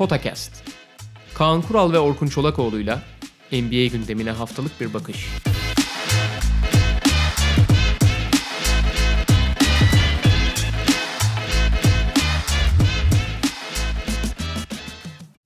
Potakast. Kaan Kural ve Orkun Çolakoğlu'yla NBA gündemine haftalık bir bakış.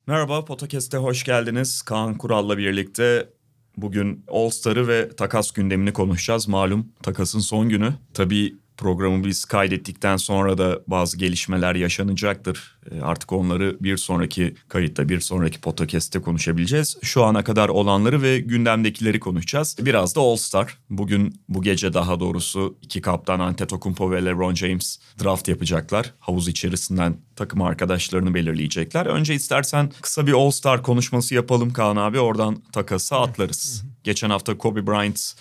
Merhaba, Podcast'e hoş geldiniz. Kaan Kural'la birlikte bugün All Star'ı ve takas gündemini konuşacağız. Malum takasın son günü. Tabii programı biz kaydettikten sonra da bazı gelişmeler yaşanacaktır. E, Artık onları bir sonraki kayıtta, bir sonraki podcast'te konuşabileceğiz. Şu ana kadar olanları ve gündemdekileri konuşacağız. Biraz da All Star. Bugün, bu gece daha doğrusu iki kaptan Antetokounmpo ve LeBron James draft yapacaklar. Havuz içerisinden takım arkadaşlarını belirleyecekler. Önce istersen kısa bir All Star konuşması yapalım Kaan abi. Oradan takası atlarız. Geçen hafta Kobe Bryant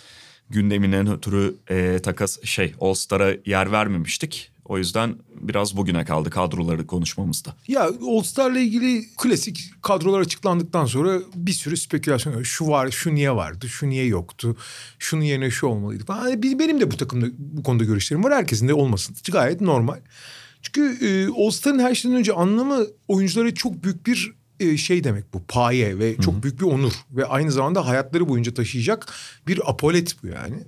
gündeminden ötürü e, takas şey All Star'a yer vermemiştik. O yüzden biraz bugüne kaldı kadroları konuşmamızda. Ya All Star'la ilgili klasik kadrolar açıklandıktan sonra bir sürü spekülasyon. Şu var, şu niye vardı, şu niye yoktu, şunun yerine şu olmalıydı falan. Hani benim de bu takımda bu konuda görüşlerim var. Herkesin de olmasın. Gayet normal. Çünkü e, All Star'ın her şeyden önce anlamı oyunculara çok büyük bir şey demek bu paye ve çok büyük bir onur ve aynı zamanda hayatları boyunca taşıyacak bir apolet bu yani.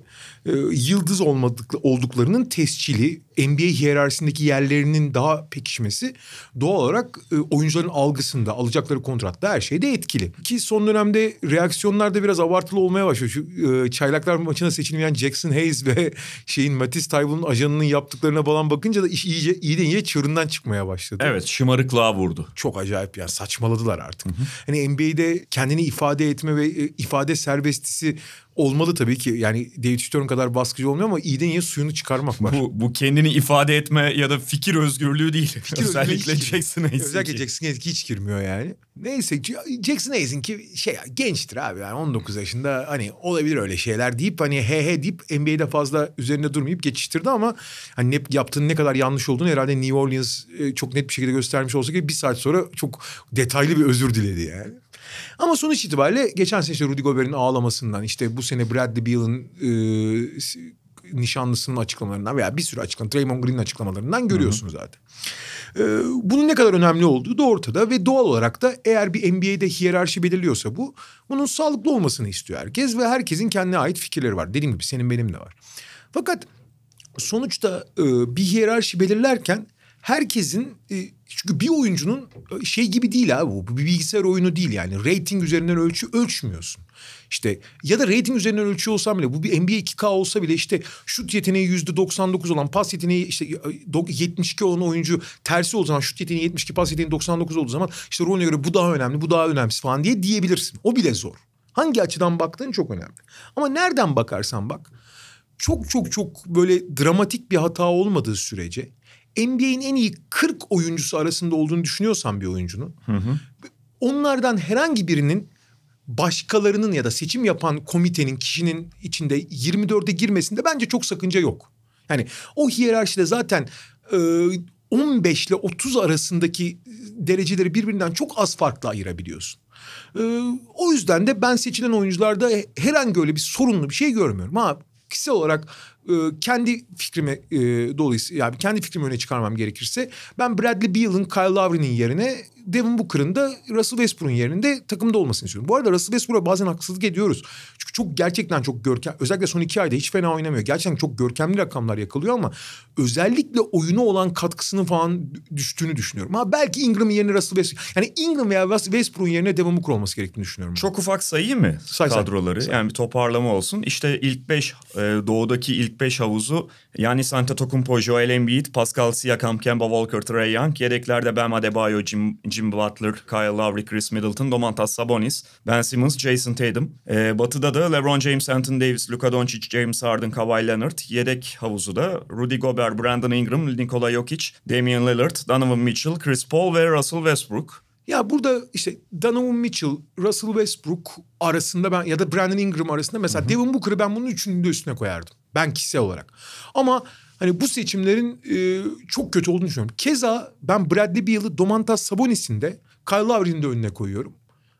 E, yıldız olmadık, olduklarının tescili, NBA hiyerarşisindeki yerlerinin daha pekişmesi doğal olarak e, oyuncuların algısında, alacakları kontratta her şeyde etkili. Ki son dönemde reaksiyonlar da biraz abartılı olmaya başlıyor. Şu e, çaylaklar maçına seçilmeyen Jackson Hayes ve şeyin Matisse Tybul'un ajanının yaptıklarına falan bakınca da iş iyice iyi iyice çığırından çıkmaya başladı. Evet şımarıklığa vurdu. Çok acayip ya saçmaladılar artık. Hani NBA'de kendini ifade etme ve e, ifade serbestisi olmalı tabii ki. Yani David Stern kadar baskıcı olmuyor ama iyiden iyiye suyunu çıkarmak var. Bu, bu kendini ifade etme ya da fikir özgürlüğü değil. Fikir Özellikle Jackson. Hayes'in Özellikle. Jackson Hayes hiç girmiyor yani. Neyse Jackson Hayes'in ki şey gençtir abi yani 19 yaşında hani olabilir öyle şeyler deyip hani he he deyip NBA'de fazla üzerinde durmayıp geçiştirdi ama hani ne, yaptığının ne kadar yanlış olduğunu herhalde New Orleans e, çok net bir şekilde göstermiş olsa ki bir saat sonra çok detaylı bir özür diledi yani. Ama sonuç itibariyle geçen sene işte Rudy Gobert'in ağlamasından işte bu sene Bradley Beal'ın e, nişanlısının açıklamalarından veya bir sürü açıklama Draymond Green'in açıklamalarından görüyorsunuz zaten. Ee, bunun ne kadar önemli olduğu da ortada ve doğal olarak da eğer bir NBA'de hiyerarşi belirliyorsa bu bunun sağlıklı olmasını istiyor herkes ve herkesin kendine ait fikirleri var. Dediğim gibi senin benim de var. Fakat sonuçta e, bir hiyerarşi belirlerken herkesin e, çünkü bir oyuncunun e, şey gibi değil abi bu. Bu bir bilgisayar oyunu değil yani. Rating üzerinden ölçü ölçmüyorsun. İşte ya da rating üzerinden ölçüyor olsam bile bu bir NBA 2K olsa bile işte şut yeteneği yüzde 99 olan pas yeteneği işte e, do- 72 olan oyuncu tersi olduğu zaman şut yeteneği 72 pas yeteneği 99 olduğu zaman işte rolüne göre bu daha önemli bu daha önemsiz falan diye diyebilirsin. O bile zor. Hangi açıdan baktığın çok önemli. Ama nereden bakarsan bak çok çok çok böyle dramatik bir hata olmadığı sürece NBA'in en iyi 40 oyuncusu arasında olduğunu düşünüyorsan bir oyuncunun onlardan herhangi birinin başkalarının ya da seçim yapan komitenin kişinin içinde 24'e girmesinde bence çok sakınca yok. Yani o hiyerarşide zaten e, 15 ile 30 arasındaki dereceleri birbirinden çok az farklı ayırabiliyorsun. E, o yüzden de ben seçilen oyuncularda herhangi öyle bir sorunlu bir şey görmüyorum. Ha kişisel olarak e, kendi fikrimi e, dolayısıyla yani kendi fikrimi öne çıkarmam gerekirse ben Bradley Beal'ın Kyle Lowry'nin yerine Devin Booker'ın da Russell Westbrook'un yerinde takımda olmasını istiyorum. Bu arada Russell Westbrook'a bazen haksızlık ediyoruz. Çünkü çok gerçekten çok görkem özellikle son iki ayda hiç fena oynamıyor. Gerçekten çok görkemli rakamlar yakalıyor ama özellikle oyuna olan katkısının falan düştüğünü düşünüyorum. Ha belki Ingram'ın yerine Russell Westbrook yani Ingram veya Westbrook'un yerine Devin Booker olması gerektiğini düşünüyorum. Çok ufak sayayım mı Say, say. kadroları? Yani bir toparlama olsun. İşte ilk beş, e, doğudaki ilk beş havuzu Giannis Antetokounmpo, Joel Embiid, Pascal Siakam, Kemba Walker, Trae Young. Yedeklerde Bam Adebayo, Jim, Jim Butler, Kyle Lowry, Chris Middleton, Domantas Sabonis, Ben Simmons, Jason Tatum. E, batıda da LeBron James, Anthony Davis, Luka Doncic, James Harden, Kawhi Leonard. Yedek havuzu da Rudy Gobert, Brandon Ingram, Nikola Jokic, Damian Lillard, Donovan Mitchell, Chris Paul ve Russell Westbrook. Ya burada işte Donovan Mitchell, Russell Westbrook arasında ben ya da Brandon Ingram arasında mesela Devin Booker'ı ben bunun üçünün de üstüne koyardım. Ben kişisel olarak. Ama hani bu seçimlerin e, çok kötü olduğunu düşünüyorum. Keza ben Bradley Beal'ı Domantas Sabonis'in de Kyle Lowry'nin de önüne koyuyorum.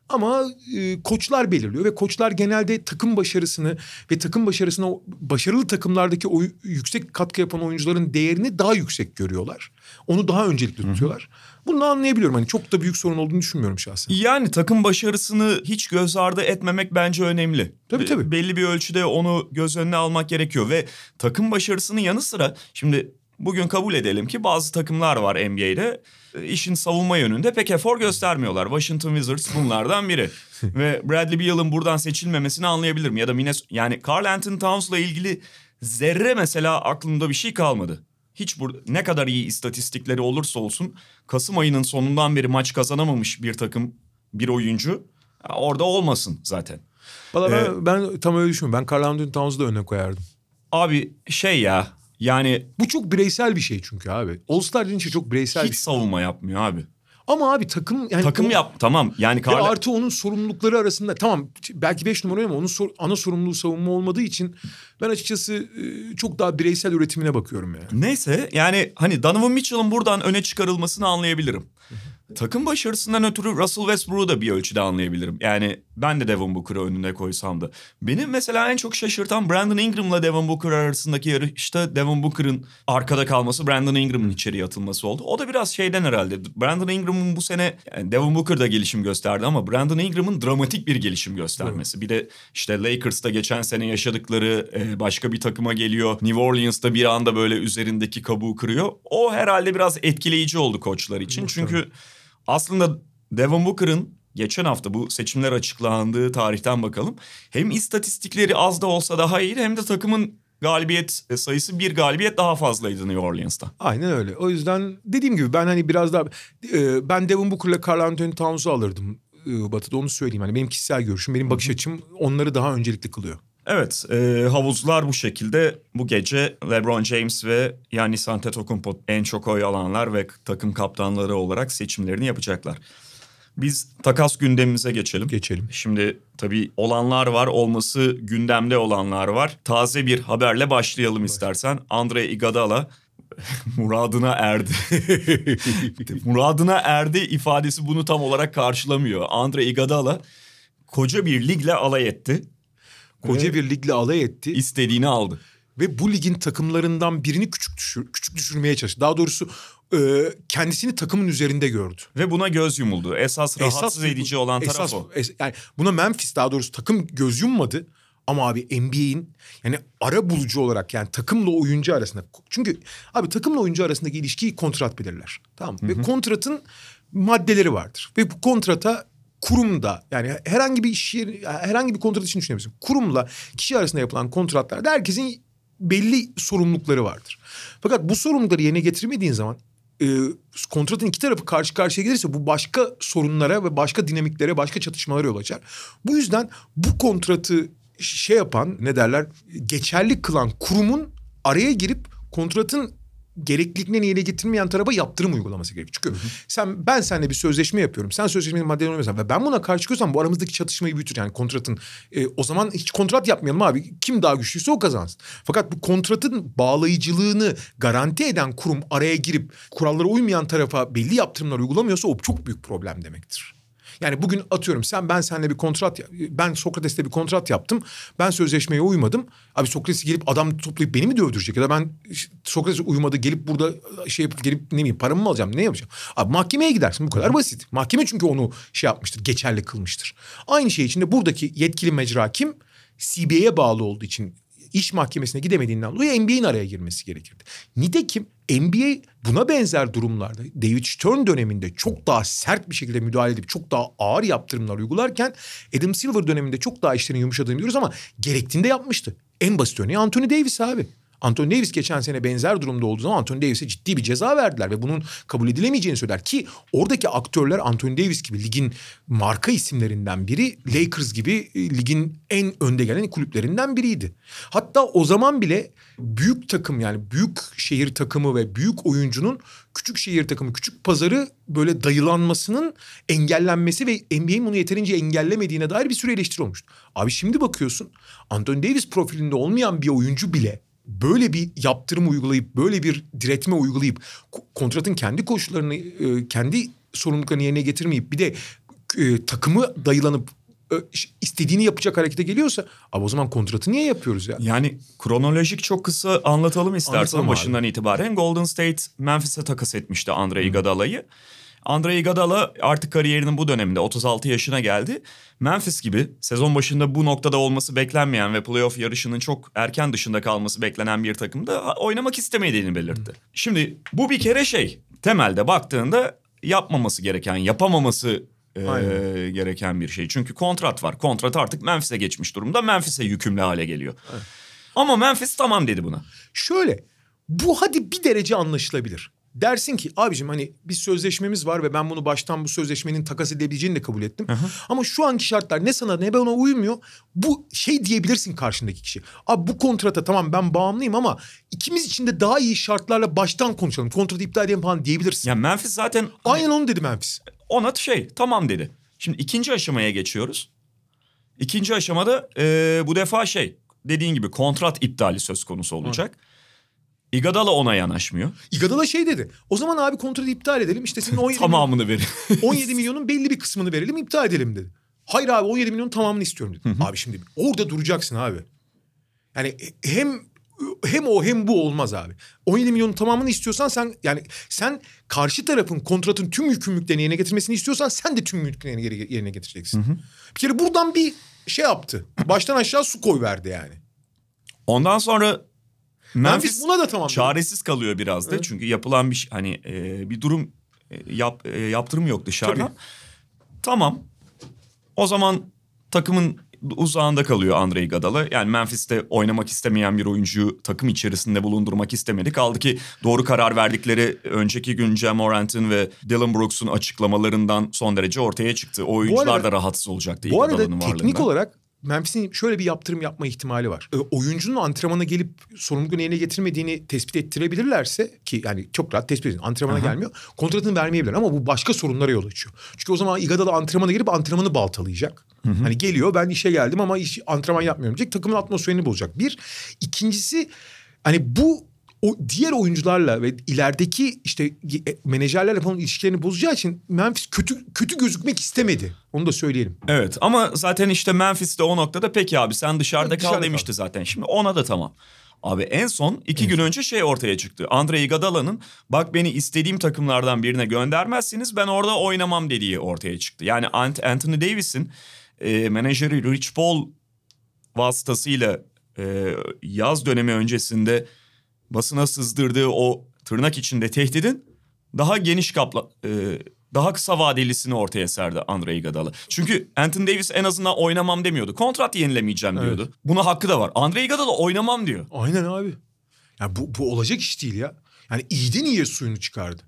Ama e, koçlar belirliyor ve koçlar genelde takım başarısını ve takım başarısına başarılı takımlardaki oy, yüksek katkı yapan oyuncuların değerini daha yüksek görüyorlar. Onu daha öncelikli tutuyorlar. Bunu da anlayabiliyorum. Hani çok da büyük sorun olduğunu düşünmüyorum şahsen. Yani takım başarısını hiç göz ardı etmemek bence önemli. Tabii, tabii. Belli bir ölçüde onu göz önüne almak gerekiyor ve takım başarısının yanı sıra şimdi bugün kabul edelim ki bazı takımlar var NBA'de e, işin savunma yönünde pek efor göstermiyorlar. Washington Wizards bunlardan biri. ve Bradley Beal'ın buradan seçilmemesini anlayabilirim ya da Minnesota yani Carl Anthony Towns'la ilgili zerre mesela aklımda bir şey kalmadı. Hiç bur ne kadar iyi istatistikleri olursa olsun Kasım ayının sonundan beri maç kazanamamış bir takım bir oyuncu ya orada olmasın zaten. Valla ben, Ee, ben tam öyle düşünmüyorum. Ben Carl Anthony Towns'u da öne koyardım. Abi şey ya yani Bu çok bireysel bir şey çünkü abi. All Star deyince çok bireysel hiç bir şey. savunma yapmıyor abi. Ama abi takım yani Takım o- yap tamam yani Carl artı onun sorumlulukları arasında tamam belki beş numara ama onun sor- ana sorumluluğu savunma olmadığı için ben açıkçası e, çok daha bireysel üretimine bakıyorum yani. Neyse yani hani Donovan Mitchell'ın buradan öne çıkarılmasını anlayabilirim. Takım başarısından ötürü Russell Westbrook'u da bir ölçüde anlayabilirim. Yani ben de Devin Booker'ı önüne koysam da. Benim mesela en çok şaşırtan Brandon Ingram'la Devin Booker arasındaki yarışta Devin Booker'ın arkada kalması, Brandon Ingram'ın içeriye atılması oldu. O da biraz şeyden herhalde. Brandon Ingram'ın bu sene yani Devin Booker da gelişim gösterdi ama Brandon Ingram'ın dramatik bir gelişim göstermesi. Bir de işte Lakers'ta geçen sene yaşadıkları e, başka bir takıma geliyor. New Orleans'ta bir anda böyle üzerindeki kabuğu kırıyor. O herhalde biraz etkileyici oldu koçlar için. Çünkü aslında Devin Booker'ın geçen hafta bu seçimler açıklandığı tarihten bakalım. Hem istatistikleri az da olsa daha iyi hem de takımın galibiyet sayısı bir galibiyet daha fazlaydı New Orleans'ta. Aynen öyle. O yüzden dediğim gibi ben hani biraz daha e, ben Devin Booker'la Carl Anthony Towns'u alırdım e, Batı'da onu söyleyeyim. Hani benim kişisel görüşüm, benim bakış açım onları daha öncelikli kılıyor. Evet, e, havuzlar bu şekilde. Bu gece LeBron James ve Giannis Antetokounmpo en çok oy alanlar ve takım kaptanları olarak seçimlerini yapacaklar. Biz takas gündemimize geçelim. Geçelim. Şimdi tabii olanlar var, olması gündemde olanlar var. Taze bir haberle başlayalım istersen. Andre Iguodala muradına erdi. muradına erdi ifadesi bunu tam olarak karşılamıyor. Andre Iguodala koca bir ligle alay etti. Koca bir ligle alay etti İstediğini aldı. ve bu ligin takımlarından birini küçük düşür, küçük düşürmeye çalıştı. Daha doğrusu e, kendisini takımın üzerinde gördü. Ve buna göz yumuldu. Esas rahatsız edici olan taraf esas, o. es- yani buna Memphis daha doğrusu takım göz yummadı. Ama abi NBA'in yani ara bulucu olarak yani takımla oyuncu arasında. Çünkü abi takımla oyuncu arasındaki ilişkiyi kontrat belirler. Tamam mı? Ve kontratın maddeleri vardır. Ve bu kontrata kurumda yani herhangi bir iş yeri, herhangi bir kontrat için düşünebilirsin. Kurumla kişi arasında yapılan kontratlarda herkesin belli sorumlulukları vardır. Fakat bu sorumlulukları yerine getirmediğin zaman e, kontratın iki tarafı karşı karşıya gelirse bu başka sorunlara ve başka dinamiklere, başka çatışmalara yol açar. Bu yüzden bu kontratı şey yapan ne derler geçerli kılan kurumun araya girip kontratın gerekliliklerini yerine getirmeyen tarafa yaptırım uygulaması gerekiyor. Çünkü sen ben seninle bir sözleşme yapıyorum. Sen sözleşmenin maddelerini uymuyorsan ve ben buna karşı çıkıyorsam bu aramızdaki çatışmayı büyütür. Yani kontratın e, o zaman hiç kontrat yapmayalım abi. Kim daha güçlüyse o kazansın. Fakat bu kontratın bağlayıcılığını garanti eden kurum araya girip kurallara uymayan tarafa belli yaptırımlar uygulamıyorsa o çok büyük problem demektir. Yani bugün atıyorum sen ben seninle bir kontrat ben Sokrates'le bir kontrat yaptım. Ben sözleşmeye uymadım. Abi Sokrates gelip adam toplayıp beni mi dövdürecek ya da ben Sokrates uyumadı gelip burada şey yapıp gelip ne bileyim paramı mı alacağım ne yapacağım? Abi mahkemeye gidersin bu kadar basit. Mahkeme çünkü onu şey yapmıştır geçerli kılmıştır. Aynı şey içinde buradaki yetkili mecra kim? CBA'ye bağlı olduğu için iş mahkemesine gidemediğinden dolayı NBA'in araya girmesi gerekirdi. Nitekim NBA buna benzer durumlarda David Stern döneminde çok daha sert bir şekilde müdahale edip çok daha ağır yaptırımlar uygularken Adam Silver döneminde çok daha işlerin yumuşadığını biliyoruz ama gerektiğinde yapmıştı. En basit örneği Anthony Davis abi. Anthony Davis geçen sene benzer durumda olduğu zaman Anthony Davis'e ciddi bir ceza verdiler ve bunun kabul edilemeyeceğini söyler ki oradaki aktörler Anthony Davis gibi ligin marka isimlerinden biri Lakers gibi e, ligin en önde gelen kulüplerinden biriydi. Hatta o zaman bile büyük takım yani büyük şehir takımı ve büyük oyuncunun küçük şehir takımı küçük pazarı böyle dayılanmasının engellenmesi ve NBA'in bunu yeterince engellemediğine dair bir sürü eleştiri olmuştu. Abi şimdi bakıyorsun Anthony Davis profilinde olmayan bir oyuncu bile böyle bir yaptırım uygulayıp böyle bir diretme uygulayıp ko- kontratın kendi koşullarını e, kendi sorumluluklarını yerine getirmeyip bir de e, takımı dayılanıp e, istediğini yapacak harekete geliyorsa abi o zaman kontratı niye yapıyoruz ya? Yani kronolojik çok kısa anlatalım istersen Anlatalım başından itibaren. Golden State Memphis'e takas etmişti Andre Iguodala'yı. Andre Iguodala artık kariyerinin bu döneminde 36 yaşına geldi. Memphis gibi sezon başında bu noktada olması beklenmeyen ve playoff yarışının çok erken dışında kalması beklenen bir takımda oynamak istemediğini belirtti. Şimdi bu bir kere şey temelde baktığında yapmaması gereken, yapamaması e, gereken bir şey. Çünkü kontrat var. Kontrat artık Memphis'e geçmiş durumda. Memphis'e yükümlü hale geliyor. Ama Memphis tamam dedi buna. Şöyle bu hadi bir derece anlaşılabilir. Dersin ki abicim hani bir sözleşmemiz var ve ben bunu baştan bu sözleşmenin takas edebileceğini de kabul ettim. Ama şu anki şartlar ne sana ne bana uymuyor. Bu şey diyebilirsin karşındaki kişi. Abi bu kontrata tamam ben bağımlıyım ama ikimiz için de daha iyi şartlarla baştan konuşalım. Kontratı iptal edelim falan diyebilirsin. Ya Memphis zaten Aynen onu dedi Memphis. ona şey tamam dedi. Şimdi ikinci aşamaya geçiyoruz. İkinci aşamada e, bu defa şey dediğin gibi kontrat iptali söz konusu olacak. Iguodala ona yanaşmıyor. Iguodala şey dedi. O zaman abi kontratı iptal edelim. İşte senin 17 Tamamını verin. 17 milyonun belli bir kısmını verelim iptal edelim dedi. Hayır abi 17 milyonun tamamını istiyorum dedi. Abi şimdi orada duracaksın abi. Yani hem hem o hem bu olmaz abi. 17 milyonun tamamını istiyorsan sen yani sen karşı tarafın kontratın tüm yükümlülüklerini yerine getirmesini istiyorsan sen de tüm yükümlülüklerini yerine getireceksin. Bir kere buradan bir şey yaptı. Baştan aşağı su koy verdi yani. Ondan sonra Memphis, Memphis buna da tamam. çaresiz kalıyor biraz da. Çünkü yapılan bir hani e, bir durum e, yap, e, yaptırım yok dışarıdan. Tabii. Tamam. O zaman takımın uzağında kalıyor Andre Iguodala. Yani Memphis'te oynamak istemeyen bir oyuncuyu takım içerisinde bulundurmak istemedi. Kaldı ki doğru karar verdikleri önceki gün Cem Morant'ın ve Dylan Brooks'un açıklamalarından son derece ortaya çıktı. O oyuncular arada- da rahatsız olacaktı Bu arada teknik olarak Memphis'in şöyle bir yaptırım yapma ihtimali var. E, oyuncunun antrenmana gelip sorumluluğunu yerine getirmediğini tespit ettirebilirlerse ki yani çok rahat tespit edin. Antrenmana gelmiyor. Kontratını vermeyebilir ama bu başka sorunlara yol açıyor. Çünkü o zaman Iguodala antrenmana gelip antrenmanı baltalayacak. Hani geliyor ben işe geldim ama iş, antrenman yapmıyorum diyecek. Takımın atmosferini bozacak. Bir. İkincisi hani bu o diğer oyuncularla ve ilerideki işte e, menajerlerle falan ilişkilerini bozacağı için Memphis kötü kötü gözükmek istemedi. Onu da söyleyelim. Evet ama zaten işte Memphis de o noktada peki abi sen dışarıda Evet, dışarıda kal demişti zaten. Şimdi ona da tamam. Abi en son iki gün önce şey ortaya çıktı. Andre Iguodala'nın bak beni istediğim takımlardan birine göndermezseniz ben orada oynamam dediği ortaya çıktı. Yani Ant- Anthony Davis'in e, menajeri Rich Paul vasıtasıyla e, yaz dönemi öncesinde basına sızdırdığı o tırnak içinde tehdidin daha geniş kapla e, daha kısa vadelisini ortaya serdi Andre Iguodala. Çünkü Anthony Davis en azından oynamam demiyordu. Kontrat yenilemeyeceğim diyordu. Buna hakkı da var. Andre Iguodala oynamam diyor. Aynen abi. Ya bu, bu olacak iş değil ya. Yani iyiden iyiye suyunu çıkardı.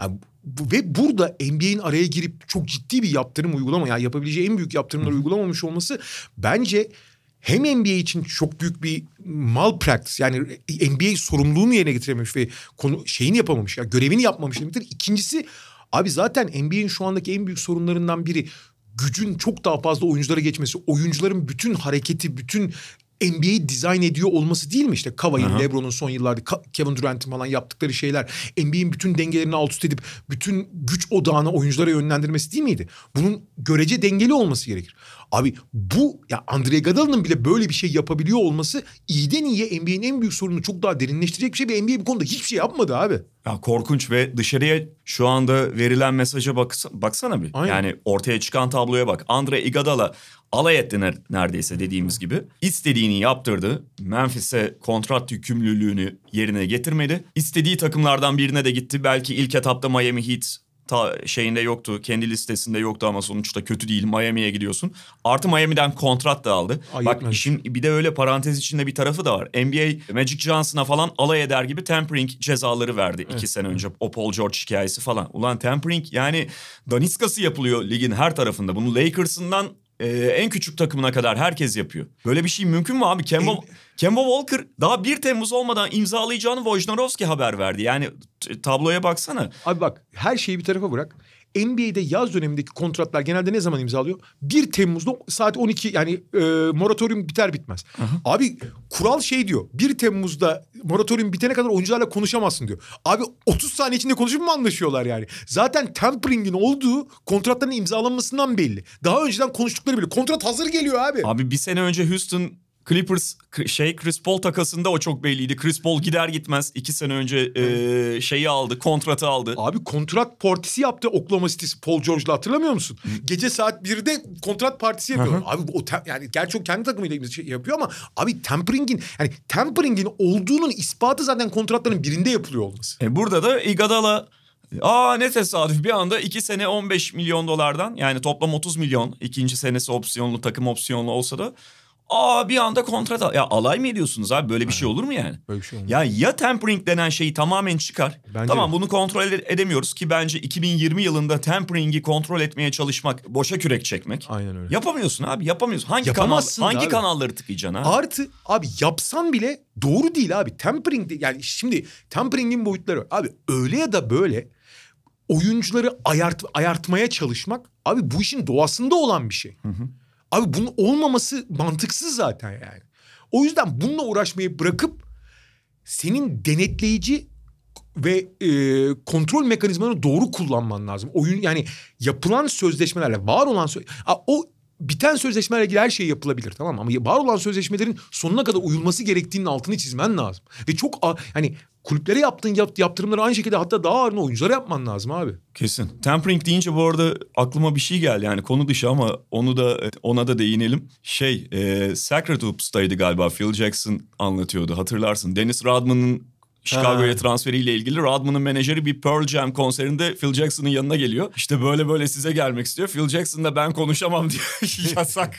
Ya bu, ve burada NBA'in araya girip çok ciddi bir yaptırım uygulama yani yapabileceği en büyük yaptırımları uygulamamış olması bence hem NBA için çok büyük bir malpractice yani NBA sorumluluğunu yerine getirememiş ve konu şeyini yapamamış ya görevini yapmamış demektir. İkincisi abi zaten NBA'in şu andaki en büyük sorunlarından biri gücün çok daha fazla oyunculara geçmesi, oyuncuların bütün hareketi, bütün NBA'yi dizayn ediyor olması değil mi? İşte Kawhi'nin, LeBron'un son yıllarda Kevin Durant'in falan yaptıkları şeyler NBA'in bütün dengelerini alt üst edip bütün güç odağını oyunculara yönlendirmesi değil miydi? Bunun görece dengeli olması gerekir. Abi bu ya Andre Iguodala'nın bile böyle bir şey yapabiliyor olması iyiden iyiye NBA'nin en büyük sorununu çok daha derinleştirecek bir şey ve NBA bu konuda hiçbir şey yapmadı abi. Ya korkunç ve dışarıya şu anda verilen mesaja baksa, baksana bir. Aynen. Yani ortaya çıkan tabloya bak. Andre Iguodala alay etti ner- neredeyse dediğimiz gibi. İstediğini yaptırdı. Memphis'e kontrat yükümlülüğünü yerine getirmedi. İstediği takımlardan birine de gitti. Belki ilk etapta Miami Heat ta şeyinde yoktu. Kendi listesinde yoktu ama sonuçta kötü değil. Miami'ye gidiyorsun. Artı Miami'den kontrat da aldı. Ay, Bak yetmez. işin bir de öyle parantez içinde bir tarafı da var. NBA Magic Johnson'a falan alay eder gibi tampering cezaları verdi iki sene önce. O Paul George hikayesi falan. Ulan tampering yani daniskası yapılıyor ligin her tarafında. Bunu Lakers'ından e, en küçük takımına kadar herkes yapıyor. Böyle bir şey mümkün mü abi? Kemba, Kemba Walker daha 1 Temmuz olmadan imzalayacağını Wojnarowski haber verdi. Yani tabloya baksana. Abi bak her şeyi bir tarafa bırak. NBA'de yaz dönemindeki kontratlar genelde ne zaman imzalıyor? 1 Temmuz'da saat 12 yani e, moratorium biter bitmez. Abi kural şey diyor. 1 Temmuz'da moratorium bitene kadar oyuncularla konuşamazsın diyor. Abi 30 saniye içinde konuşup mu anlaşıyorlar yani? Zaten tempering'in olduğu kontratların imzalanmasından belli. Daha önceden konuştukları bile. Kontrat hazır geliyor abi. Abi bir sene önce Houston Clippers şey Chris Paul takasında o çok belliydi. Chris Paul gider gitmez iki sene önce e, şeyi aldı, kontratı aldı. Abi kontrat partisi yaptı Oklahoma City Paul George'la hatırlamıyor musun? Gece saat 1'de kontrat partisi yapıyor. abi o tem- yani gerçi o kendi takımıyla şey yapıyor ama abi tempering'in yani tempering'in olduğunun ispatı zaten kontratların birinde yapılıyor olması. E burada da Iguodala Aa ne tesadüf bir anda iki sene 15 milyon dolardan yani toplam 30 milyon ikinci senesi opsiyonlu takım opsiyonlu olsa da aa bir anda kontrat al. Ya alay mı ediyorsunuz abi böyle bir şey olur mu yani? Böyle bir şey olmaz. Ya ya tempering denen şeyi tamamen çıkar. Bence tamam de. bunu kontrol ede- edemiyoruz ki bence 2020 yılında tempering'i kontrol etmeye çalışmak boşa kürek çekmek. Aynen öyle. Yapamıyorsun abi yapamıyorsun. Hangi kanal hangi abi. kanalları tıkayacaksın abi? Artı abi yapsan bile doğru değil abi. Tempering de- yani şimdi tempering'in boyutları var. Abi öyle ya da böyle oyuncuları ayart, ayartmaya çalışmak abi bu işin doğasında olan bir şey. Abi bunun olmaması mantıksız zaten yani. O yüzden bununla uğraşmayı bırakıp senin denetleyici ve e, kontrol mekanizmalarını doğru kullanman lazım. Oyun yani yapılan sözleşmelerle var olan Aa, o biten sözleşmelerle ilgili her şey yapılabilir tamam mı? Ama var olan sözleşmelerin sonuna kadar uyulması gerektiğinin altını çizmen lazım. Ve çok a- hani kulüplere yaptığın yap, yaptırımları aynı şekilde hatta daha ağırını oyunculara yapman lazım abi. Kesin. Tempering deyince bu arada aklıma bir şey geldi yani konu dışı ama onu da ona da değinelim. Şey, e, Sacred Hoops'taydı galiba Phil Jackson anlatıyordu hatırlarsın. Dennis Rodman'ın Chicago'ya transferiyle ilgili Rodman'ın menajeri bir Pearl Jam konserinde Phil Jackson'ın yanına geliyor. İşte böyle böyle size gelmek istiyor. Phil Jackson da ben konuşamam diyor. Yasak.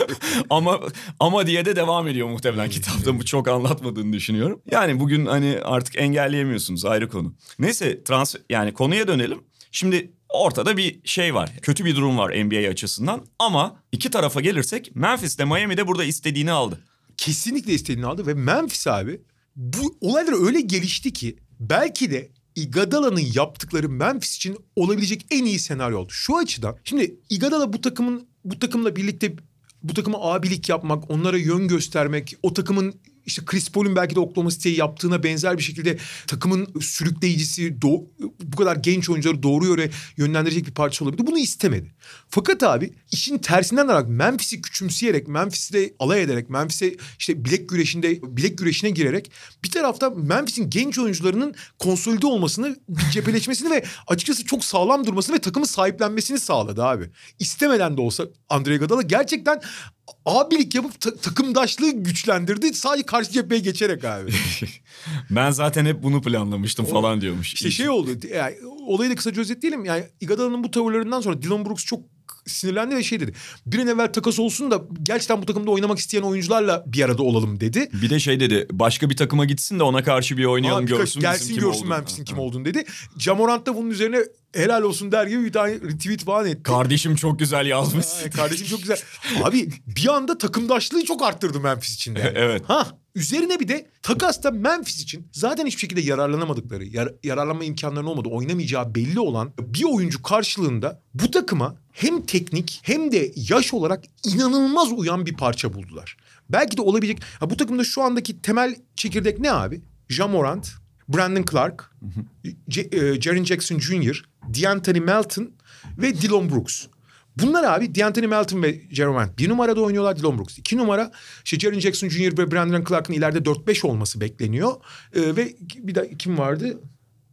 ama ama diye de devam ediyor muhtemelen kitapta bu çok anlatmadığını düşünüyorum. Yani bugün hani artık engelleyemiyorsunuz ayrı konu. Neyse transfer yani konuya dönelim. Şimdi ortada bir şey var. Kötü bir durum var NBA açısından ama iki tarafa gelirsek Memphis de Miami de burada istediğini aldı. kesinlikle istediğini aldı ve Memphis abi bu olaylar öyle gelişti ki belki de Iguodala'nın yaptıkları Memphis için olabilecek en iyi senaryo oldu. Şu açıdan şimdi Iguodala bu takımın bu takımla birlikte bu takıma abilik yapmak, onlara yön göstermek, o takımın işte Chris Paul'un belki de Oklahoma City'ye yaptığına benzer bir şekilde takımın sürükleyicisi, do- bu kadar genç oyuncuları doğru yöre yönlendirecek bir parça olabilir. Bunu istemedi. Fakat abi işin tersinden olarak Memphis'i küçümseyerek, Memphis'le alay ederek, Memphis'e işte bilek güreşinde bilek güreşine girerek bir tarafta Memphis'in genç oyuncularının konsolide olmasını, cepheleşmesini ve açıkçası çok sağlam durmasını ve takımı sahiplenmesini sağladı abi. İstemeden de olsa Andre Iguodala gerçekten abilik yapıp ta- takımdaşlığı güçlendirdi. Sadece karşı cepheye geçerek abi. Ben zaten hep bunu planlamıştım falan diyormuş. İşte şey oldu. Yani, olayı da kısaca özetleyelim. Yani Iguodala'nın bu tavırlarından sonra Dylan Brooks çok sinirlendi ve şey dedi. Bir an evvel takas olsun da gerçekten bu takımda oynamak isteyen oyuncularla bir arada olalım dedi. Bir de şey dedi başka bir takıma gitsin de ona karşı bir oynayalım birkaç- görsün gelsin bizim kim görsün olduğunu. Memphis'in kim olduğunu dedi. Jamorant da bunun üzerine helal olsun der gibi bir tane retweet falan etti. Kardeşim çok güzel yazmış. Ay, kardeşim çok güzel. Abi bir anda takımdaşlığı çok arttırdı Memphis için de. Evet. Ha üzerine bir de takasta Memphis için zaten hiçbir şekilde yararlanamadıkları, yar- yararlanma imkanlarının olmadığı, oynamayacağı belli olan bir oyuncu karşılığında bu takıma hem teknik hem de yaş olarak inanılmaz uyan bir parça buldular. Belki de olabilecek. Ha, bu takımda şu andaki temel çekirdek ne abi? Jamorant, Brandon Clark, e, Jaren Jackson Jr., D'Anthony Melton ve Dylan Brooks. Bunlar abi D'Anthony Melton ve Jerome bir numarada oynuyorlar Dylan Brooks. iki numara işte Jaren Jackson Jr. ve Brandon Clark'ın ileride 4-5 olması bekleniyor. Ee, ve bir de kim vardı?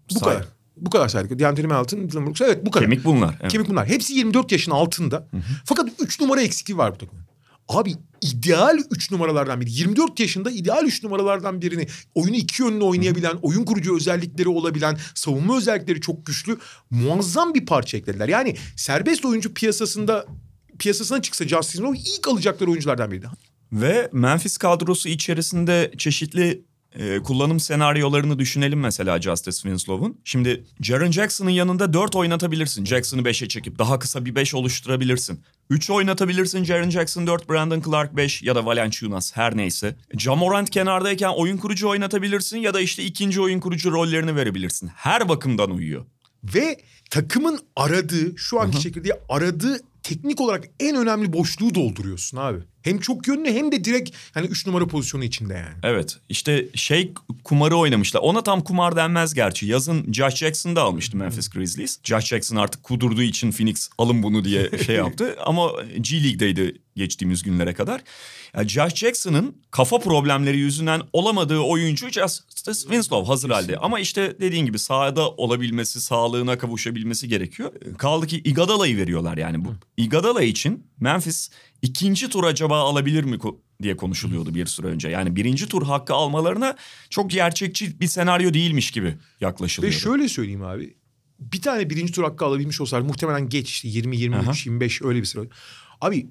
Bu Say. kadar. Bu kadar saydık. Melton, Dylan Brooks. Evet bu kadar. Kemik bunlar. Evet. Kemik bunlar. Hepsi 24 yaşın altında. Fakat 3 numara eksikliği var bu takımın. Abi ideal 3 numaralardan biri. 24 yaşında ideal 3 numaralardan birini oyunu iki yönlü oynayabilen, oyun kurucu özellikleri olabilen, savunma özellikleri çok güçlü, muazzam bir parça eklediler. Yani serbest oyuncu piyasasında piyasasına çıksa Justin Rose ilk alacakları oyunculardan biriydi. Ve Memphis kadrosu içerisinde çeşitli e, kullanım senaryolarını düşünelim mesela Justice Winslow'un. Şimdi Jaren Jackson'ın yanında 4 oynatabilirsin. Jackson'ı 5'e çekip daha kısa bir 5 oluşturabilirsin. 3 oynatabilirsin Jaren Jackson 4, Brandon Clark 5 ya da Valanciunas her neyse. Jamorant kenardayken oyun kurucu oynatabilirsin ya da işte ikinci oyun kurucu rollerini verebilirsin. Her bakımdan uyuyor. Ve takımın aradığı şu anki çekirdeği aradığı teknik olarak en önemli boşluğu dolduruyorsun abi. Hem çok yönlü hem de direkt hani üç numara pozisyonu içinde yani. Evet işte şey kumarı oynamışlar. Ona tam kumar denmez gerçi. Yazın Josh Jackson'ı da almıştı Memphis Grizzlies. Josh Jackson artık kudurduğu için Phoenix alın bunu diye şey yaptı. Ama G League'deydi geçtiğimiz günlere kadar. Yani Josh Jackson'ın kafa problemleri yüzünden olamadığı oyuncu Justice Winslow hazır halde. Ama işte dediğin gibi sahada olabilmesi, sağlığına kavuşabilmesi gerekiyor. Kaldı ki Iguodala'yı veriyorlar yani. Bu Iguodala için Memphis ikinci tur acaba alabilir mi diye konuşuluyordu bir süre önce. Yani birinci tur hakkı almalarına çok gerçekçi bir senaryo değilmiş gibi Ve yaklaşılıyordu. şöyle söyleyeyim abi. Bir tane birinci tur hakkı alabilmiş olsalar muhtemelen geç işte 20, 23, Aha. 25 öyle bir sıra. Abi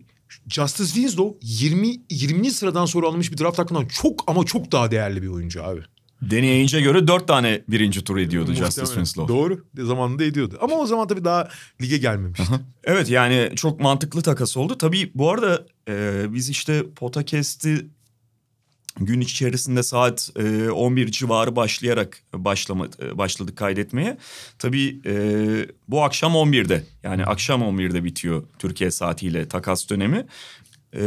Justice Winslow 20, 20. sıradan sonra alınmış bir draft hakkından çok ama çok daha değerli bir oyuncu abi. Danny Ainge'e göre dört tane birinci tur ediyordu Justice. Winslow. Doğru. Zamanında ediyordu. Ama o zaman tabii daha lige gelmemişti. Evet yani çok mantıklı takas oldu. Tabii bu arada e, biz işte podcast'i gün içerisinde saat e, 11 civarı başlayarak başlama, e, başladık kaydetmeye. Tabii e, bu akşam 11'de yani akşam 11'de bitiyor Türkiye saatiyle takas dönemi. E,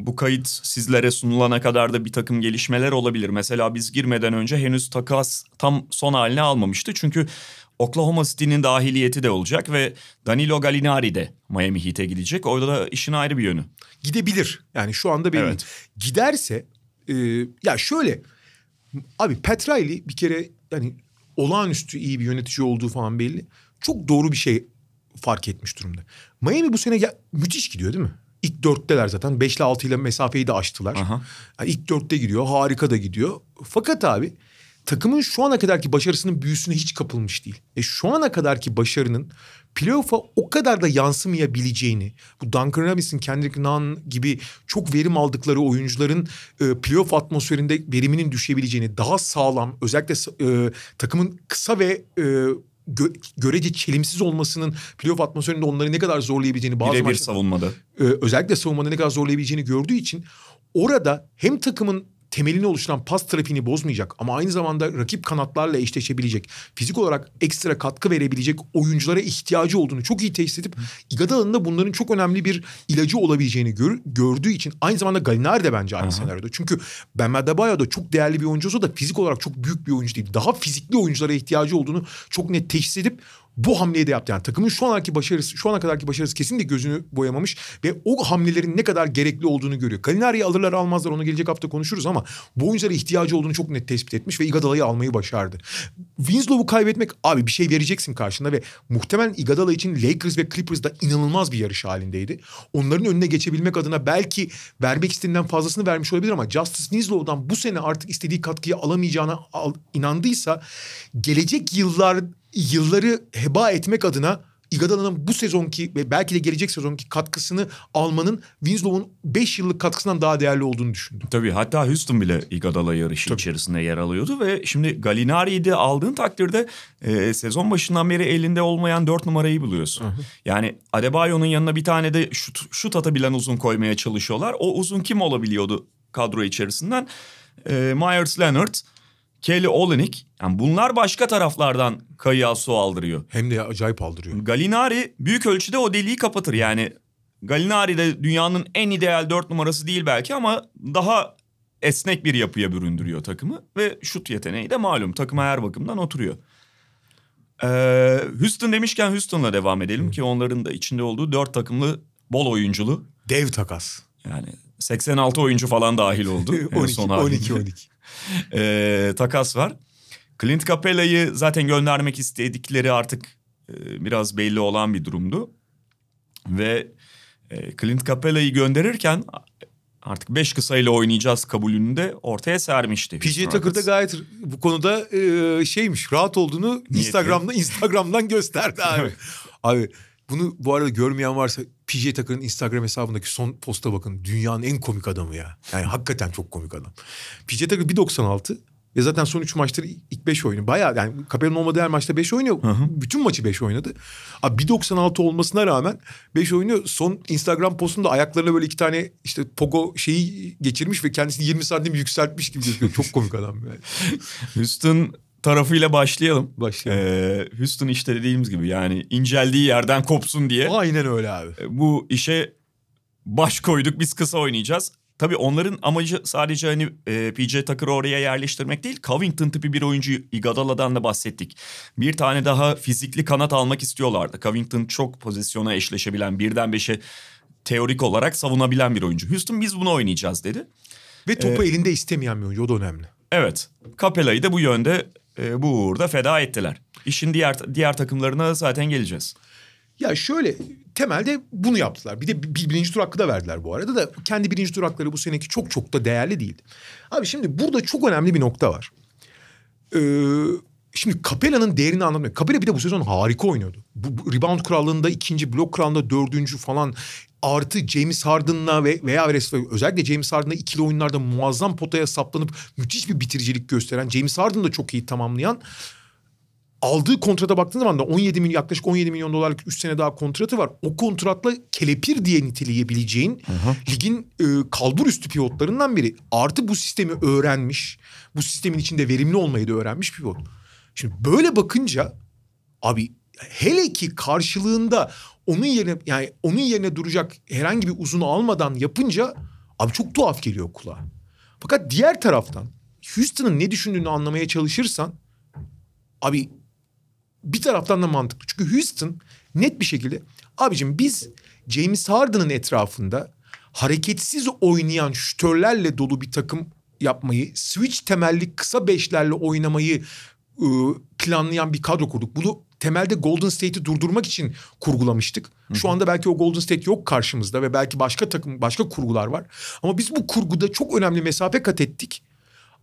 bu kayıt sizlere sunulana kadar da bir takım gelişmeler olabilir. Mesela biz girmeden önce henüz takas tam son haline almamıştı. Çünkü Oklahoma City'nin dahiliyeti de olacak ve Danilo Gallinari de Miami Heat'e gidecek. Orada da işin ayrı bir yönü. Gidebilir. Yani şu anda belli. Evet. Giderse e, ya şöyle abi Pat Riley bir kere yani olağanüstü iyi bir yönetici olduğu falan belli. Çok doğru bir şey fark etmiş durumda. Miami bu sene ya, müthiş gidiyor değil mi? İlk dörtteler zaten. Beşle altı ile mesafeyi de aştılar. Aha. Yani ilk dörtte gidiyor. Harika da gidiyor. Fakat abi takımın şu ana kadarki başarısının büyüsüne hiç kapılmış değil. E şu ana kadarki başarının playoff'a o kadar da yansımayabileceğini, bu Duncan Robinson, Kendrick Nunn gibi çok verim aldıkları oyuncuların e, playoff atmosferinde veriminin düşebileceğini, daha sağlam, özellikle e, takımın kısa ve e, gö- görece çelimsiz olmasının playoff atmosferinde onları ne kadar zorlayabileceğini bazı Birebir maçlarda savunmada. e, özellikle savunmada ne kadar zorlayabileceğini gördüğü için orada hem takımın temelini oluşturan pas trafiğini bozmayacak ama aynı zamanda rakip kanatlarla eşleşebilecek, fizik olarak ekstra katkı verebilecek oyunculara ihtiyacı olduğunu çok iyi teşhis edip Iguodala'nın da bunların çok önemli bir ilacı olabileceğini gör- gördüğü için aynı zamanda Gallinari de bence aynı senaryoda. Çünkü Ben Adebayo da çok değerli bir oyuncu olsa da fizik olarak çok büyük bir oyuncu değil. Daha fizikli oyunculara ihtiyacı olduğunu çok net teşhis edip bu hamleyi de yaptı. Yani takımın şu anki başarısı, şu ana kadarki başarısı kesinlikle gözünü boyamamış ve o hamlelerin ne kadar gerekli olduğunu görüyor. Galinari'yi alırlar almazlar onu gelecek hafta konuşuruz ama bu oyunculara ihtiyacı olduğunu çok net tespit etmiş ve Iguodala'yı almayı başardı. Winslow'u kaybetmek abi bir şey vereceksin karşında ve muhtemelen Iguodala için Lakers ve Clippers da inanılmaz bir yarış halindeydi. Onların önüne geçebilmek adına belki vermek istediğinden fazlasını vermiş olabilir ama Justice Winslow'dan bu sene artık istediği katkıyı alamayacağına al- inandıysa gelecek yıllar yılları heba etmek adına Iguodala'nın bu sezonki ve belki de gelecek sezonki katkısını almanın Winslow'un 5 yıllık katkısından daha değerli olduğunu düşündüm. Tabii hatta Houston bile Iguodala yarışı içerisinde yer alıyordu ve şimdi Gallinari'yi de aldığın takdirde e, sezon başından beri elinde olmayan dört numarayı buluyorsun. Yani Adebayo'nun yanına bir tane de şut, şut atabilen uzun koymaya çalışıyorlar. O uzun kim olabiliyordu kadro içerisinden? E, Myers Leonard, Kelly Olynyk. Yani bunlar başka taraflardan kayığa su aldırıyor. Hem de acayip aldırıyor. Gallinari büyük ölçüde o deliği kapatır. Yani Gallinari de dünyanın en ideal dört numarası değil belki ama daha esnek bir yapıya büründürüyor takımı. Ve şut yeteneği de malum takıma her bakımdan oturuyor. Ee, Houston demişken Houston'la devam edelim ki onların da içinde olduğu dört takımlı bol oyunculu. Dev takas. Yani 86 oyuncu falan dahil oldu. en 12 son 12 halinde. 12. Ee, takas var. Clint Capella'yı zaten göndermek istedikleri artık e, biraz belli olan bir durumdu. Ve e, Clint Capella'yı gönderirken artık beş kısayla oynayacağız kabulünü de ortaya sermişti. PJ Houston Tucker da Rockets. gayet bu konuda e, şeymiş rahat olduğunu Instagram'da Instagram'dan gösterdi abi. abi bunu bu arada görmeyen varsa PJ Tucker'ın Instagram hesabındaki son posta bakın. Dünyanın en komik adamı ya. Yani hakikaten çok komik adam. PJ Tucker 1.96 ve zaten son 3 maçtır ilk 5 oyunu. Bayağı yani Capel'in olmadığı her maçta 5 oynuyor. Bütün maçı 5 oynadı. Abi 1.96 olmasına rağmen 5 oynuyor. Son Instagram postunda ayaklarına böyle iki tane işte pogo şeyi geçirmiş ve kendisini 20 santim yükseltmiş gibi gözüküyor. Çok komik adam yani. Houston tarafıyla başlayalım. Başlayalım. Ee, Houston işte dediğimiz gibi yani inceldiği yerden kopsun diye Aynen öyle abi. e, bu işe baş koyduk. Biz kısa oynayacağız. Tabii onların amacı sadece hani e, PJ Tucker'ı oraya yerleştirmek değil. Covington tipi bir oyuncu Iguodala'dan da bahsettik. Bir tane daha fizikli kanat almak istiyorlardı. Covington çok pozisyona eşleşebilen birden beşe teorik olarak savunabilen bir oyuncu. Houston biz bunu oynayacağız dedi. Ve topu elinde istemeyen bir oyuncu o da önemli. Evet. Capella'yı da bu yönde e, bu uğurda feda ettiler. İşin diğer diğer takımlarına zaten geleceğiz. Ya şöyle temelde bunu yaptılar. Bir de bir birinci tur hakkı da verdiler bu arada da kendi birinci tur hakları bu seneki çok çok da değerli değildi. Abi şimdi burada çok önemli bir nokta var. Ee, şimdi Capella'nın değerini anlamıyorum. Capella bir de bu sezon harika oynuyordu. Bu, bu rebound krallığında ikinci, blok krallığında dördüncü falan. Artı James Harden'la ve veya özellikle James Harden'la ikili oyunlarda muazzam potaya saplanıp müthiş bir bitiricilik gösteren James Harden da çok iyi tamamlayan aldığı kontrata baktığın zaman da 17 milyon yaklaşık 17 milyon dolarlık 3 sene daha kontratı var. O kontratla kelepir diye niteleyebileceğin ligin e, kalbur üstü pivotlarından biri. Artı bu sistemi öğrenmiş. Bu sistemin içinde verimli olmayı da öğrenmiş pivot. Şimdi böyle bakınca abi hele ki karşılığında onun yerine yani onun yerine duracak herhangi bir uzunu almadan yapınca abi çok tuhaf geliyor kulağa. Fakat diğer taraftan Houston'ın ne düşündüğünü anlamaya çalışırsan abi bir taraftan da mantıklı. Çünkü Houston net bir şekilde abicim biz James Harden'ın etrafında hareketsiz oynayan şütörlerle dolu bir takım yapmayı, switch temelli kısa beşlerle oynamayı ıı, planlayan bir kadro kurduk. Bunu temelde Golden State'i durdurmak için kurgulamıştık. Şu anda belki o Golden State yok karşımızda ve belki başka takım başka kurgular var. Ama biz bu kurguda çok önemli mesafe kat ettik.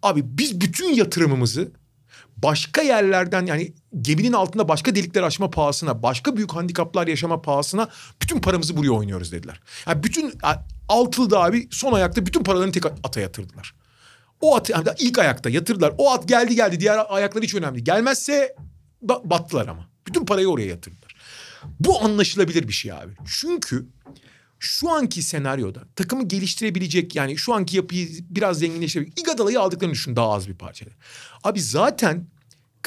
Abi biz bütün yatırımımızı başka yerlerden yani geminin altında başka delikler açma pahasına, başka büyük handikaplar yaşama pahasına bütün paramızı buraya oynuyoruz dediler. Yani bütün altılıda abi son ayakta bütün paralarını tek ata yatırdılar. O at yani ilk ayakta yatırdılar. O at geldi geldi diğer ayaklar hiç önemli. Gelmezse battılar ama. Bütün parayı oraya yatırdılar. Bu anlaşılabilir bir şey abi. Çünkü şu anki senaryoda takımı geliştirebilecek yani şu anki yapıyı biraz zenginleştirebilecek Iguodala'yı aldıklarını düşün daha az bir parçayla. Abi zaten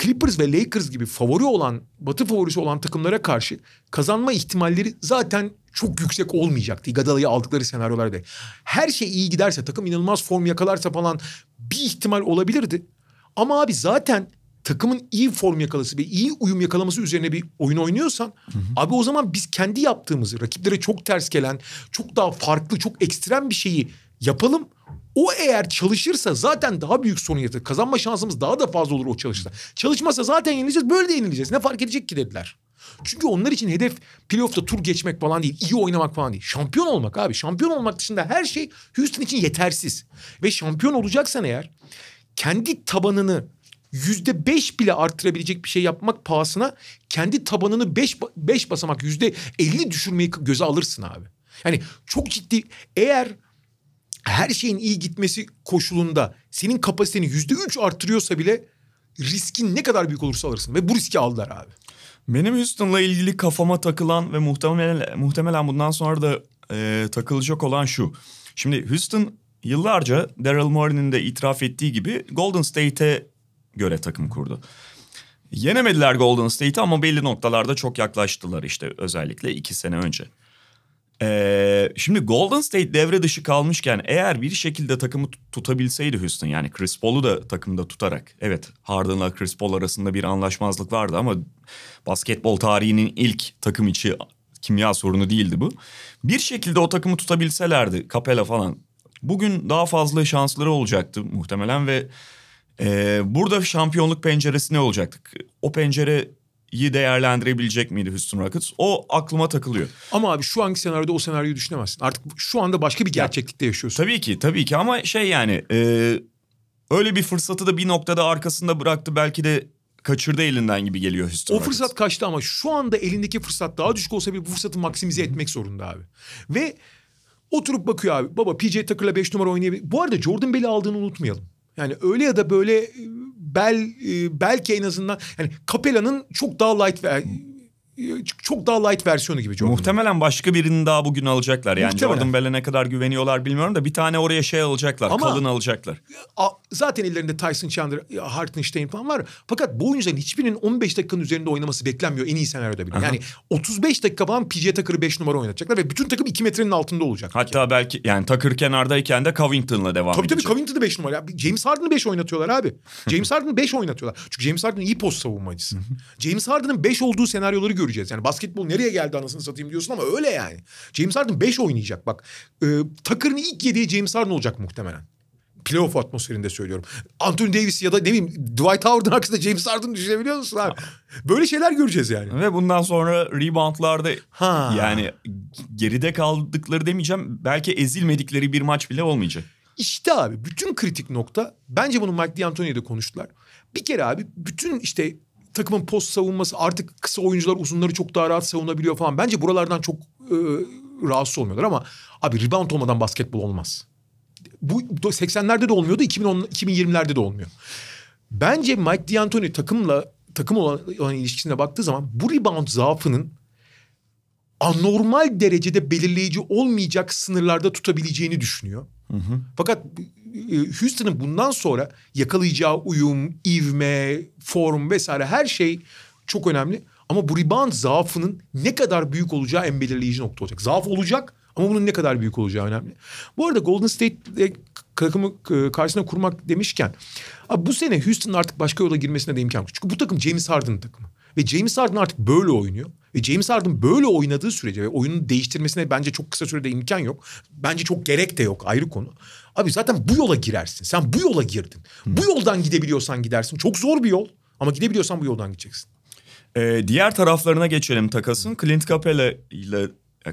Clippers ve Lakers gibi favori olan, batı favorisi olan takımlara karşı kazanma ihtimalleri zaten çok yüksek olmayacaktı. Iguodala'yı aldıkları senaryolarda. Her şey iyi giderse, takım inanılmaz form yakalarsa falan bir ihtimal olabilirdi. Ama abi zaten takımın iyi form yakalaması ve iyi uyum yakalaması üzerine bir oyun oynuyorsan hı hı. abi o zaman biz kendi yaptığımızı rakiplere çok ters gelen, çok daha farklı, çok ekstrem bir şeyi yapalım. O eğer çalışırsa zaten daha büyük sorun yaratır. Kazanma şansımız daha da fazla olur o çalışırsa. Çalışmazsa zaten yenileceğiz böyle de yenileceğiz. Ne fark edecek ki dediler. Çünkü onlar için hedef playoff'ta tur geçmek falan değil. iyi oynamak falan değil. Şampiyon olmak abi. Şampiyon olmak dışında her şey Houston için yetersiz. Ve şampiyon olacaksan eğer kendi tabanını yüzde beş bile arttırabilecek bir şey yapmak pahasına kendi tabanını beş, beş basamak yüzde elli düşürmeyi göze alırsın abi. Yani çok ciddi eğer her şeyin iyi gitmesi koşulunda senin kapasiteni yüzde üç arttırıyorsa bile riskin ne kadar büyük olursa alırsın. Ve bu riski aldılar abi. Benim Houston'la ilgili kafama takılan ve muhtemelen, muhtemelen bundan sonra da e, takılacak olan şu. Şimdi Houston yıllarca Daryl Morey'nin de itiraf ettiği gibi Golden State'e göre takım kurdu. Yenemediler Golden State'i ama belli noktalarda çok yaklaştılar işte özellikle iki sene önce. Ee, şimdi Golden State devre dışı kalmışken eğer bir şekilde takımı tutabilseydi Houston yani Chris Paul'u da takımda tutarak evet Harden'la Chris Paul arasında bir anlaşmazlık vardı ama basketbol tarihinin ilk takım içi kimya sorunu değildi bu. Bir şekilde o takımı tutabilselerdi Capella falan bugün daha fazla şansları olacaktı muhtemelen ve e, burada şampiyonluk penceresi ne olacaktı? O pencere iyi değerlendirebilecek miydi Houston Rockets? O aklıma takılıyor. Ama abi şu anki senaryoda o senaryoyu düşünemezsin. Artık şu anda başka bir gerçeklikte yaşıyorsun. Tabii ki tabii ki ama şey yani e, öyle bir fırsatı da bir noktada arkasında bıraktı belki de kaçırdı elinden gibi geliyor Houston O Rockets. fırsat kaçtı ama şu anda elindeki fırsat daha düşük olsa bile bu fırsatı maksimize etmek zorunda abi. Ve oturup bakıyor abi baba PJ Tucker'la 5 numara oynayabilir. Bu arada Jordan Bell'i aldığını unutmayalım. Yani öyle ya da böyle Bel belki en azından yani Capella'nın çok daha light ve e, çok daha light versiyonu gibi Jordan. Muhtemelen başka birini daha bugün alacaklar. Yani Muhtemelen. Jordan Bell'e ne kadar güveniyorlar bilmiyorum da bir tane oraya şey alacaklar. Ama- kalın alacaklar. A- Zaten ellerinde Tyson Chandler, Hartenstein falan var. Fakat bu oyuncuların hiçbirinin 15 dakikanın üzerinde oynaması beklenmiyor en iyi senaryoda bile. Yani 35 dakika falan PJ Tucker'ı 5 numara oynatacaklar ve bütün takım 2 metrenin altında olacak. Hatta belki yani Takır kenardayken de Covington'la devam Tabii tabii edecek. Covington'ı 5 numara. James Harden'ı 5 oynatıyorlar abi. James Harden'ı 5 oynatıyorlar. Çünkü James Harden iyi post savunmacısı. James Harden'ın 5 olduğu senaryoları göreceğiz. Yani basketbol nereye geldi anasını satayım diyorsun ama öyle yani. James Harden 5 oynayacak bak. E, Tucker'ın ilk yediği James Harden olacak muhtemelen. Playoff atmosferinde söylüyorum. Anthony Davis ya da ne bileyim Dwight Howard'ın arkasında James Harden düşünebiliyor musun abi? Böyle şeyler göreceğiz yani. Ve bundan sonra reboundlarda Ha. yani geride kaldıkları demeyeceğim. Belki ezilmedikleri bir maç bile olmayacak. İşte abi bütün kritik nokta bence bunu Mike D'Antoni'yle konuştular. Bir kere abi bütün işte takımın post savunması artık kısa oyuncular uzunları çok daha rahat savunabiliyor falan. Bence buralardan çok e, rahatsız olmuyorlar ama abi rebound olmadan basketbol olmaz. Bu 80'lerde de olmuyordu 2010 2020'lerde de olmuyor. Bence Mike D'Antoni takımla takım olan, olan ilişkisine baktığı zaman bu rebound zaafının anormal derecede belirleyici olmayacak sınırlarda tutabileceğini düşünüyor. Fakat e, Houston'ın bundan sonra yakalayacağı uyum, ivme, form vesaire her şey çok önemli. Ama bu rebound zaafının ne kadar büyük olacağı en belirleyici nokta olacak. Zaaf olacak ama bunun ne kadar büyük olacağı önemli. Bu arada Golden State takımı e, karşısına kurmak demişken abi bu sene Houston'ın artık başka yola girmesine de imkan yok. Çünkü bu takım James Harden'ın takımı. Ve James Harden artık böyle oynuyor. Ve James Harden böyle oynadığı sürece ve oyunun değiştirmesine bence çok kısa sürede imkan yok. Bence çok gerek de yok ayrı konu. Abi zaten bu yola girersin. Sen bu yola girdin. Bu yoldan gidebiliyorsan gidersin. Çok zor bir yol ama gidebiliyorsan bu yoldan gideceksin. Ee, diğer taraflarına geçelim takasın. Clint Capella ile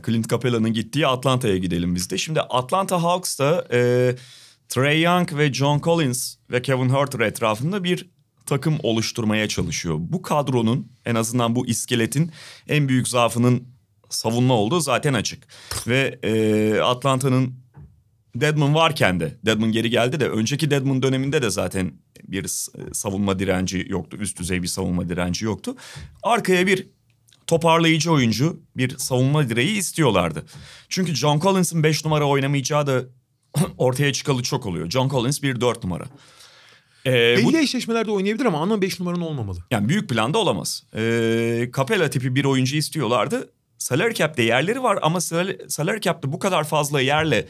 Clint Capella'nın gittiği Atlanta'ya gidelim biz de. Şimdi Atlanta Hawks'ta e, Trey Young ve John Collins ve Kevin Huerter etrafında bir takım oluşturmaya çalışıyor. Bu kadronun en azından bu iskeletin en büyük zaafının savunma olduğu zaten açık. Ve e, Atlanta'nın Deadman varken de Deadman geri geldi de önceki Deadman döneminde de zaten bir savunma direnci yoktu. Üst düzey bir savunma direnci yoktu. Arkaya bir toparlayıcı oyuncu, bir savunma direği istiyorlardı. Çünkü John Collins'in 5 numara oynamayacağı da ortaya çıkalı çok oluyor. John Collins bir 4 numara. Ee, Belli bu, eşleşmelerde oynayabilir ama ana 5 numaranın olmamalı. Yani büyük planda olamaz. Ee, Capella tipi bir oyuncu istiyorlardı. Salary cap'te yerleri var ama salary cap'te bu kadar fazla yerle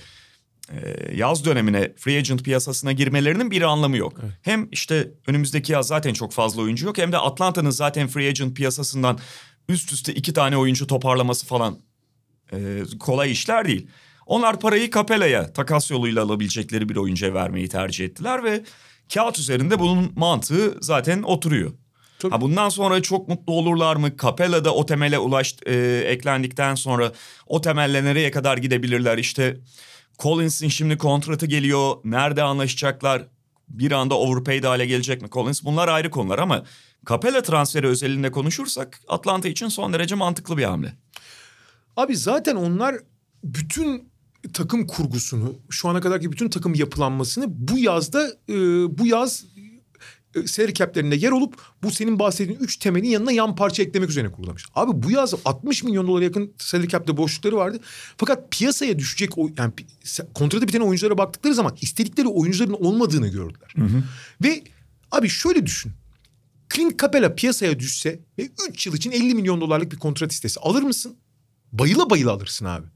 yaz dönemine free agent piyasasına girmelerinin bir anlamı yok. Evet. Hem işte önümüzdeki yaz zaten çok fazla oyuncu yok hem de Atlanta'nın zaten free agent piyasasından üst üste iki tane oyuncu toparlaması falan e, kolay işler değil. Onlar parayı Capella'ya takas yoluyla alabilecekleri bir oyuncuya vermeyi tercih ettiler ve kağıt üzerinde bunun mantığı zaten oturuyor. Ha bundan sonra çok mutlu olurlar mı? Capella da o temele ulaş e, eklendikten sonra o temelle nereye kadar gidebilirler? İşte Collins'in şimdi kontratı geliyor. Nerede anlaşacaklar? Bir anda overpaid hale gelecek mi Collins? Bunlar ayrı konular ama Capella transferi özelinde konuşursak Atlanta için son derece mantıklı bir hamle. Abi zaten onlar bütün takım kurgusunu, şu ana kadarki bütün takım yapılanmasını bu yazda e, bu yaz salary cap'lerinde yer olup bu senin bahsettiğin üç temelin yanına yan parça eklemek üzerine kurulamış. Abi bu yaz 60 milyon dolara yakın salary cap'te boşlukları vardı. Fakat piyasaya düşecek yani kontratı biten oyunculara baktıkları zaman istedikleri oyuncuların olmadığını gördüler. Hı hı. Ve abi şöyle düşün. Clint Capella piyasaya düşse ve 3 yıl için 50 milyon dolarlık bir kontrat istese alır mısın? Bayıla bayıla alırsın abi.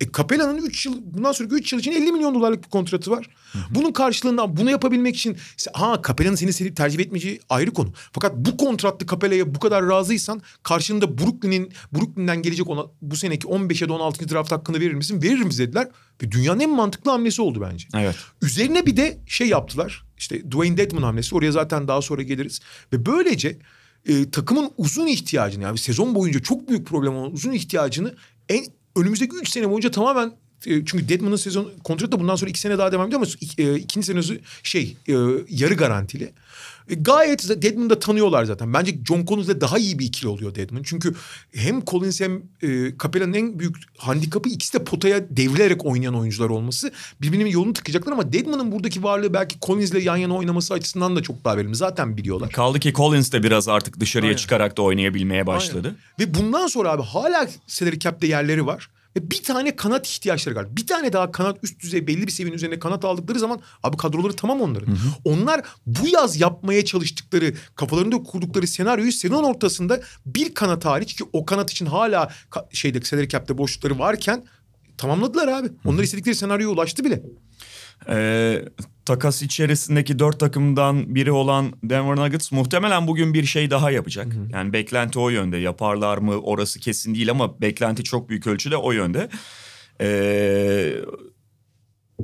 E Capella'nın 3 yıl bundan sonraki 3 yıl için 50 milyon dolarlık bir kontratı var. Hı hı. Bunun karşılığında bunu yapabilmek için ha Capella'nın seni sevip tercih etmeyeceği ayrı konu. Fakat bu kontratlı Capella'ya bu kadar razıysan karşılığında Brooklyn'in Brooklyn'den gelecek ona bu seneki 15 ya da 16. draft hakkını verir misin? Veririm dediler. Ve dünyanın en mantıklı hamlesi oldu bence. Evet. Üzerine bir de şey yaptılar. İşte Dwayne Dedman hamlesi. Oraya zaten daha sonra geliriz. Ve böylece e, takımın uzun ihtiyacını yani sezon boyunca çok büyük problem olan uzun ihtiyacını en önümüzdeki 3 sene boyunca tamamen çünkü Deadman'ın sezon kontratı da bundan sonra iki sene daha devam ediyor ama ik- e, ikinci senesi şey e, yarı garantili. E, gayet Deadman'ı da tanıyorlar zaten. Bence John Collins'le daha iyi bir ikili oluyor Deadman. Çünkü hem Collins hem e, Capella'nın en büyük handikapı ikisi de potaya devrilerek oynayan oyuncular olması. Birbirinin yolunu tıkayacaklar ama Deadman'ın buradaki varlığı belki Collins'le yan yana oynaması açısından da çok daha verimli. Zaten biliyorlar. Kaldı ki Collins de biraz artık dışarıya Aynen. çıkarak da oynayabilmeye başladı. Ve bundan sonra abi hala salary cap'te yerleri var. Ve bir tane kanat ihtiyaçları var. Bir tane daha kanat üst düzey belli bir seviyenin üzerine kanat aldıkları zaman abi kadroları tamam onların. Onlar bu yaz yapmaya çalıştıkları kafalarında kurdukları senaryoyu sezon ortasında bir kanat hariç ki o kanat için hala şeyde salary cap'te boşlukları varken tamamladılar abi. Onlar istedikleri senaryoya ulaştı bile. Ee, takas içerisindeki dört takımdan biri olan Denver Nuggets muhtemelen bugün bir şey daha yapacak. Yani beklenti o yönde. Yaparlar mı orası kesin değil ama beklenti çok büyük ölçüde o yönde. Ee,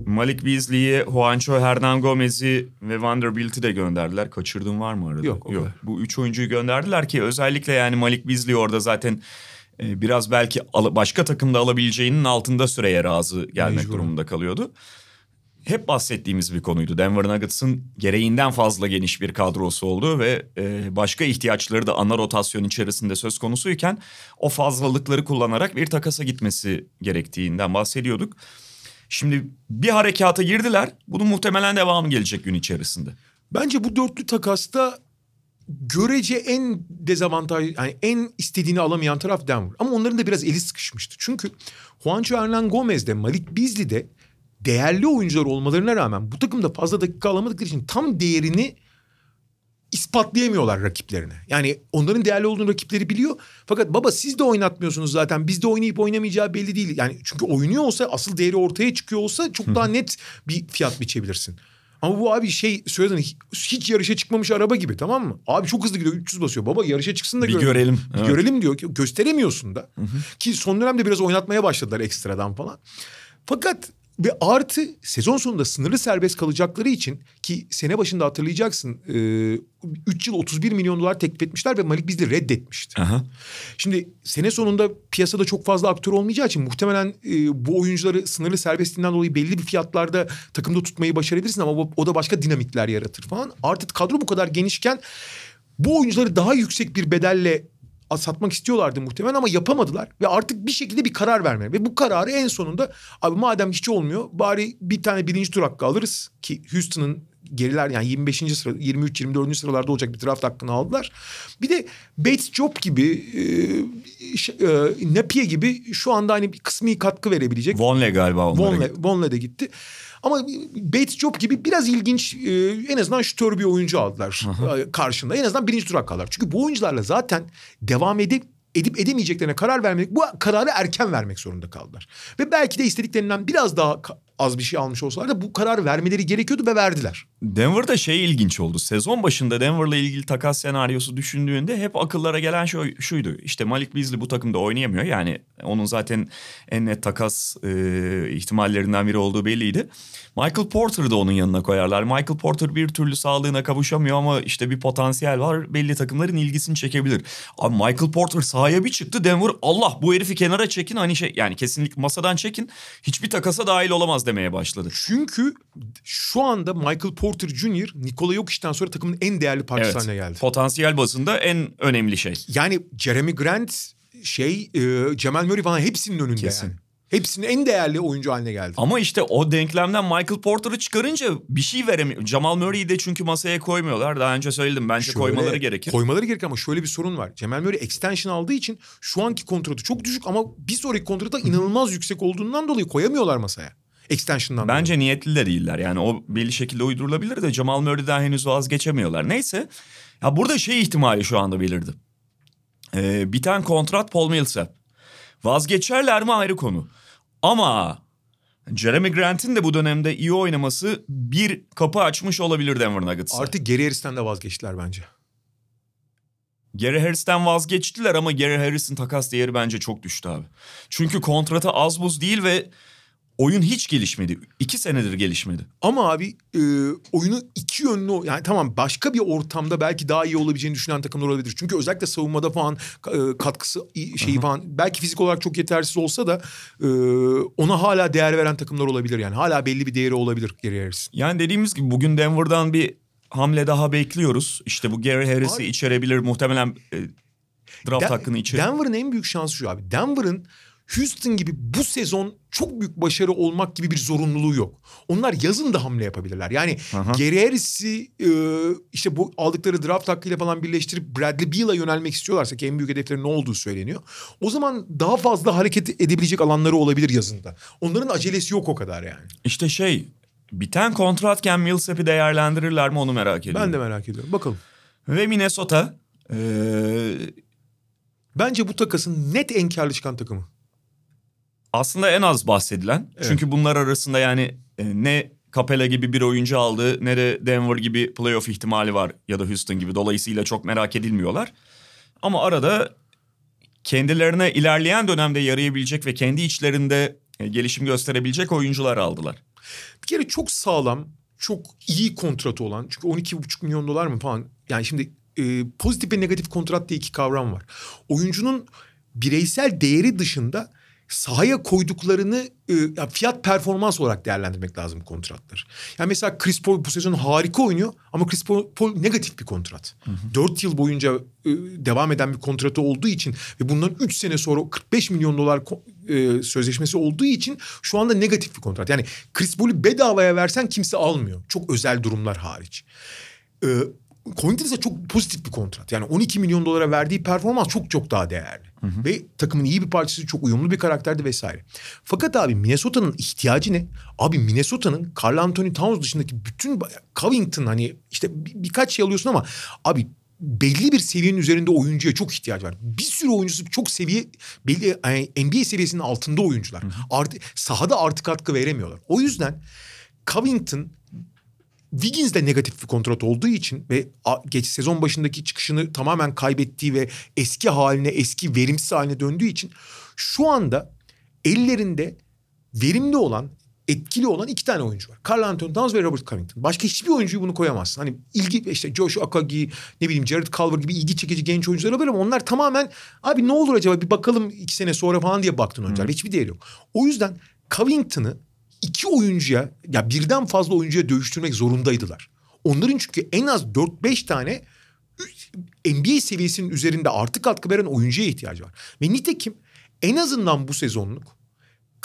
Malik Beasley'i, Juancho Hernan Gomez'i ve Vanderbilt'i de gönderdiler. Kaçırdığım var mı arada? Yok, kadar. Bu üç oyuncuyu gönderdiler ki özellikle yani Malik Beasley orada zaten e, biraz belki başka takımda alabileceğinin altında süreye razı gelmek Mecbur. durumunda kalıyordu hep bahsettiğimiz bir konuydu. Denver Nuggets'ın gereğinden fazla geniş bir kadrosu olduğu ve e, başka ihtiyaçları da ana rotasyon içerisinde söz konusuyken o fazlalıkları kullanarak bir takasa gitmesi gerektiğinden bahsediyorduk. Şimdi bir harekata girdiler. Bunun muhtemelen devamı gelecek gün içerisinde. Bence bu dörtlü takasta görece en dezavantaj yani en istediğini alamayan taraf Denver. Ama onların da biraz eli sıkışmıştı. Çünkü Juancho Hernan Gomez de Malik Beasley de değerli oyuncular olmalarına rağmen bu takımda fazla dakika alamadıkları için tam değerini ispatlayamıyorlar rakiplerine. Yani onların değerli olduğunu rakipleri biliyor. Fakat baba siz de oynatmıyorsunuz zaten. Biz de oynayıp oynamayacağı belli değil. Yani çünkü oynuyor olsa asıl değeri ortaya çıkıyor olsa çok daha net bir fiyat biçebilirsin. Ama bu abi şey söyledin hiç, yarışa çıkmamış araba gibi tamam mı? Abi çok hızlı gidiyor 300 basıyor. Baba yarışa çıksın da Bir görelim. görelim, Bir evet. görelim diyor ki gösteremiyorsun da. Ki son dönemde biraz oynatmaya başladılar ekstradan falan. Fakat ve artı sezon sonunda sınırlı serbest kalacakları için ki sene başında hatırlayacaksın 3 yıl 31 milyon dolar teklif etmişler ve Malik Beasley reddetmişti. Aha. Şimdi sene sonunda piyasada çok fazla aktör olmayacağı için muhtemelen e, bu oyuncuları sınırlı serbestliğinden dolayı belli bir fiyatlarda takımda tutmayı başarabilirsin ama o da başka dinamikler yaratır falan. Artık kadro bu kadar genişken bu oyuncuları daha yüksek bir bedelle satmak istiyorlardı muhtemelen ama yapamadılar ve artık bir şekilde bir karar vermeli ve bu kararı en sonunda abi madem hiç olmuyor bari bir tane birinci tur hakkı alırız ki Houston'ın geriler yani 25. sıra 23 24. sıralarda olacak bir draft hakkını aldılar. Bir de Bates Job gibi e, ş- e, Napier gibi şu anda hani bir kısmi katkı verebilecek. Vonley galiba onlara Vonley, gitti. Vonley de gitti. Ama Bates Job gibi biraz ilginç e, en azından şutör bir oyuncu aldılar e, karşında. En azından birinci tur hakkı. Çünkü bu oyuncularla zaten devam edip edip edemeyeceklerine karar vermek bu kararı erken vermek zorunda kaldılar. Ve belki de istediklerinden biraz daha az bir şey almış olsalar da bu kararı vermeleri gerekiyordu ve verdiler. Denver'da şey ilginç oldu. Sezon başında Denver'la ilgili takas senaryosu düşündüğünde hep akıllara gelen şey şuydu. İşte Malik Beasley bu takımda oynayamıyor. Yani onun zaten en net takas e, ihtimallerinden biri olduğu belliydi. Michael Porter'ı da onun yanına koyarlar. Michael Porter bir türlü sağlığına kavuşamıyor ama işte bir potansiyel var. Belli takımların ilgisini çekebilir. Abi Michael Porter sahaya bir çıktı. Denver Allah bu herifi kenara çekin. Hani şey yani kesinlikle masadan çekin. Hiçbir takasa dahil olamaz demeye başladı. Çünkü şu anda Michael Porter Jr. Nikola Jokic'ten sonra takımın en değerli parçası haline geldi. Potansiyel bazında en önemli şey. Yani Jeremy Grant şey e, Cemal Murray falan hepsinin önünde Kesin. yani. Hepsinin en değerli oyuncu haline geldi. Ama işte o denklemden Michael Porter'ı çıkarınca bir şey veremiyor. Jamal Murray'i de çünkü masaya koymuyorlar. Daha önce söyledim bence Şöyle- koymaları gerekir. Koymaları gerekir ama şöyle bir sorun var. Cemal Murray extension aldığı için şu anki kontratı çok düşük ama bir sonraki kontratı inanılmaz yüksek olduğundan dolayı koyamıyorlar masaya. Extension'dan Bence niyetli de değiller. Yani o belli şekilde uydurulabilir de Jamal Murray'den henüz vazgeçemiyorlar. Neyse. Ya burada şey ihtimali şu anda belirdi. Ee, biten kontrat Paul Millsap. Vazgeçerler mi ayrı konu. Ama Jeremy Grant'in de bu dönemde iyi oynaması bir kapı açmış olabilir Denver Nuggets'a. dolayı. Artık Gary Harris'ten de vazgeçtiler bence. Gary Harris'ten vazgeçtiler ama Gary Harris'in takas değeri bence çok düştü abi. Çünkü kontratı az buz değil ve oyun hiç gelişmedi. İki senedir gelişmedi. Ama abi e, oyunu iki yönlü yani tamam başka bir ortamda belki daha iyi olabileceğini düşünen takımlar olabilir. Çünkü özellikle savunmada falan e, katkısı şeyi falan belki fizik olarak çok yetersiz olsa da e, ona hala değer veren takımlar olabilir yani. Hala belli bir değeri olabilir Gary Harris'in. Yani dediğimiz gibi bugün Denver'dan bir hamle daha bekliyoruz. İşte bu Gary Harris'i Abi- içerebilir. Muhtemelen e, draft Den- hakkını içerir. Denver'ın en büyük şansı şu abi. Denver'ın Houston gibi bu sezon çok büyük başarı olmak gibi bir zorunluluğu yok. Onlar yazın da hamle yapabilirler. Yani Aha. Gary Harris'i e, işte bu aldıkları draft hakkıyla falan birleştirip Bradley Beal'a yönelmek istiyorlarsa ki en büyük hedefleri ne olduğu söyleniyor. O zaman daha fazla hareket edebilecek alanları olabilir yazında. Onların acelesi yok o kadar yani. İşte şey biten kontratken Millsap'i değerlendirirler mi onu merak ediyorum. Ben de merak ediyorum. Bakalım. Ve Minnesota e, Bence bu takasın net en karlı çıkan takımı. Aslında en az bahsedilen. Evet. Çünkü bunlar arasında yani e, ne Capella gibi bir oyuncu aldı ne de Denver gibi playoff ihtimali var ya da Houston gibi. Dolayısıyla çok merak edilmiyorlar. Ama arada kendilerine ilerleyen dönemde yarayabilecek ve kendi içlerinde e, gelişim gösterebilecek oyuncular aldılar. Bir kere çok sağlam, çok iyi kontratı olan. Çünkü 12,5 milyon dolar mı falan. Yani şimdi e, pozitif ve negatif kontrat diye iki kavram var. Oyuncunun bireysel değeri dışında sahaya koyduklarını e, ya fiyat performans olarak değerlendirmek lazım bu kontratları. Yani mesela Chris Paul bu sezon harika oynuyor ama Chris Paul, Paul negatif bir kontrat. Dört yıl boyunca e, devam eden bir kontratı olduğu için ve bundan üç sene sonra 45 milyon dolar e, sözleşmesi olduğu için şu anda negatif bir kontrat. Yani Chris Paul'ü bedavaya versen kimse almıyor. Çok özel durumlar hariç. E, İse çok pozitif bir kontrat. Yani 12 milyon dolara verdiği performans çok çok daha değerli. Ve takımın iyi bir parçası, çok uyumlu bir karakterdi vesaire. Fakat abi Minnesota'nın ihtiyacı ne? Abi Minnesota'nın Carl Anthony Towns dışındaki bütün Covington hani işte bir- birkaç şey alıyorsun ama abi belli bir seviyenin üzerinde oyuncuya çok ihtiyaç var. Bir sürü oyuncusu çok seviye belli yani NBA seviyesinin altında oyuncular. Artı, sahada artık katkı veremiyorlar. O yüzden Covington Wiggins de negatif bir kontrat olduğu için ve geç sezon başındaki çıkışını tamamen kaybettiği ve eski haline, eski verimsiz haline döndüğü için şu anda ellerinde verimli olan, etkili olan iki tane oyuncu var. Carl Anthony Towns ve Robert Covington. Başka hiçbir oyuncuyu bunu koyamazsın. Hani ilgi işte Josh Akagi, ne bileyim Jared Culver gibi ilgi çekici genç oyuncular olabilir ama onlar tamamen abi ne olur acaba bir bakalım iki sene sonra falan diye baktın oyuncular. Hiçbir değeri yok. O yüzden Covington'ı iki oyuncuya ya birden fazla oyuncuya dövüştürmek zorundaydılar. Onların çünkü en az 4-5 tane NBA seviyesinin üzerinde artı katkı veren oyuncuya ihtiyacı var. Ve nitekim en azından bu sezonluk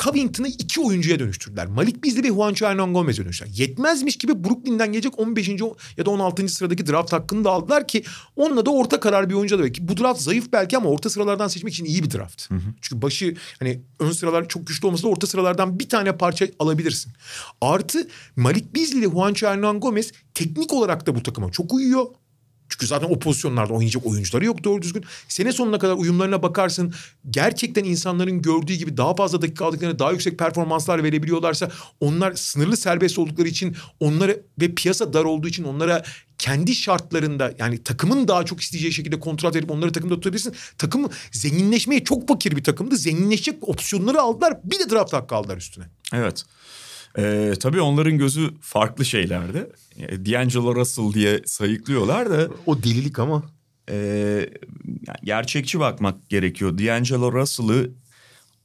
Covington'ı iki oyuncuya dönüştürdüler. Malik Beasley ve Juancho Hernan Gomez'e dönüştürdüler. Yetmezmiş gibi Brooklyn'den gelecek 15. ya da 16. sıradaki draft hakkını da aldılar ki onunla da orta karar bir oyuncu da belki. Bu draft zayıf belki ama orta sıralardan seçmek için iyi bir draft. Çünkü başı hani ön sıralar çok güçlü olmasa da orta sıralardan bir tane parça alabilirsin. Artı Malik Beasley ile Juancho Hernan Gomez teknik olarak da bu takıma çok uyuyor. Çünkü zaten o pozisyonlarda oynayacak oyuncuları yok doğru düzgün. Sene sonuna kadar uyumlarına bakarsın. Gerçekten insanların gördüğü gibi daha fazla dakika aldıklarında daha yüksek performanslar verebiliyorlarsa onlar sınırlı serbest oldukları için onlara ve piyasa dar olduğu için onlara kendi şartlarında yani takımın daha çok isteyeceği şekilde kontrat verip onları takımda tutabilirsin. Takım zenginleşmeye çok fakir bir takımdı. Zenginleşecek opsiyonları aldılar. Bir de draft hakkı aldılar üstüne. Evet. Ee, tabii onların gözü farklı şeylerde. E, D'Angelo Russell diye sayıklıyorlar da O delilik ama. e, yani gerçekçi bakmak gerekiyor. D'Angelo Russell'ı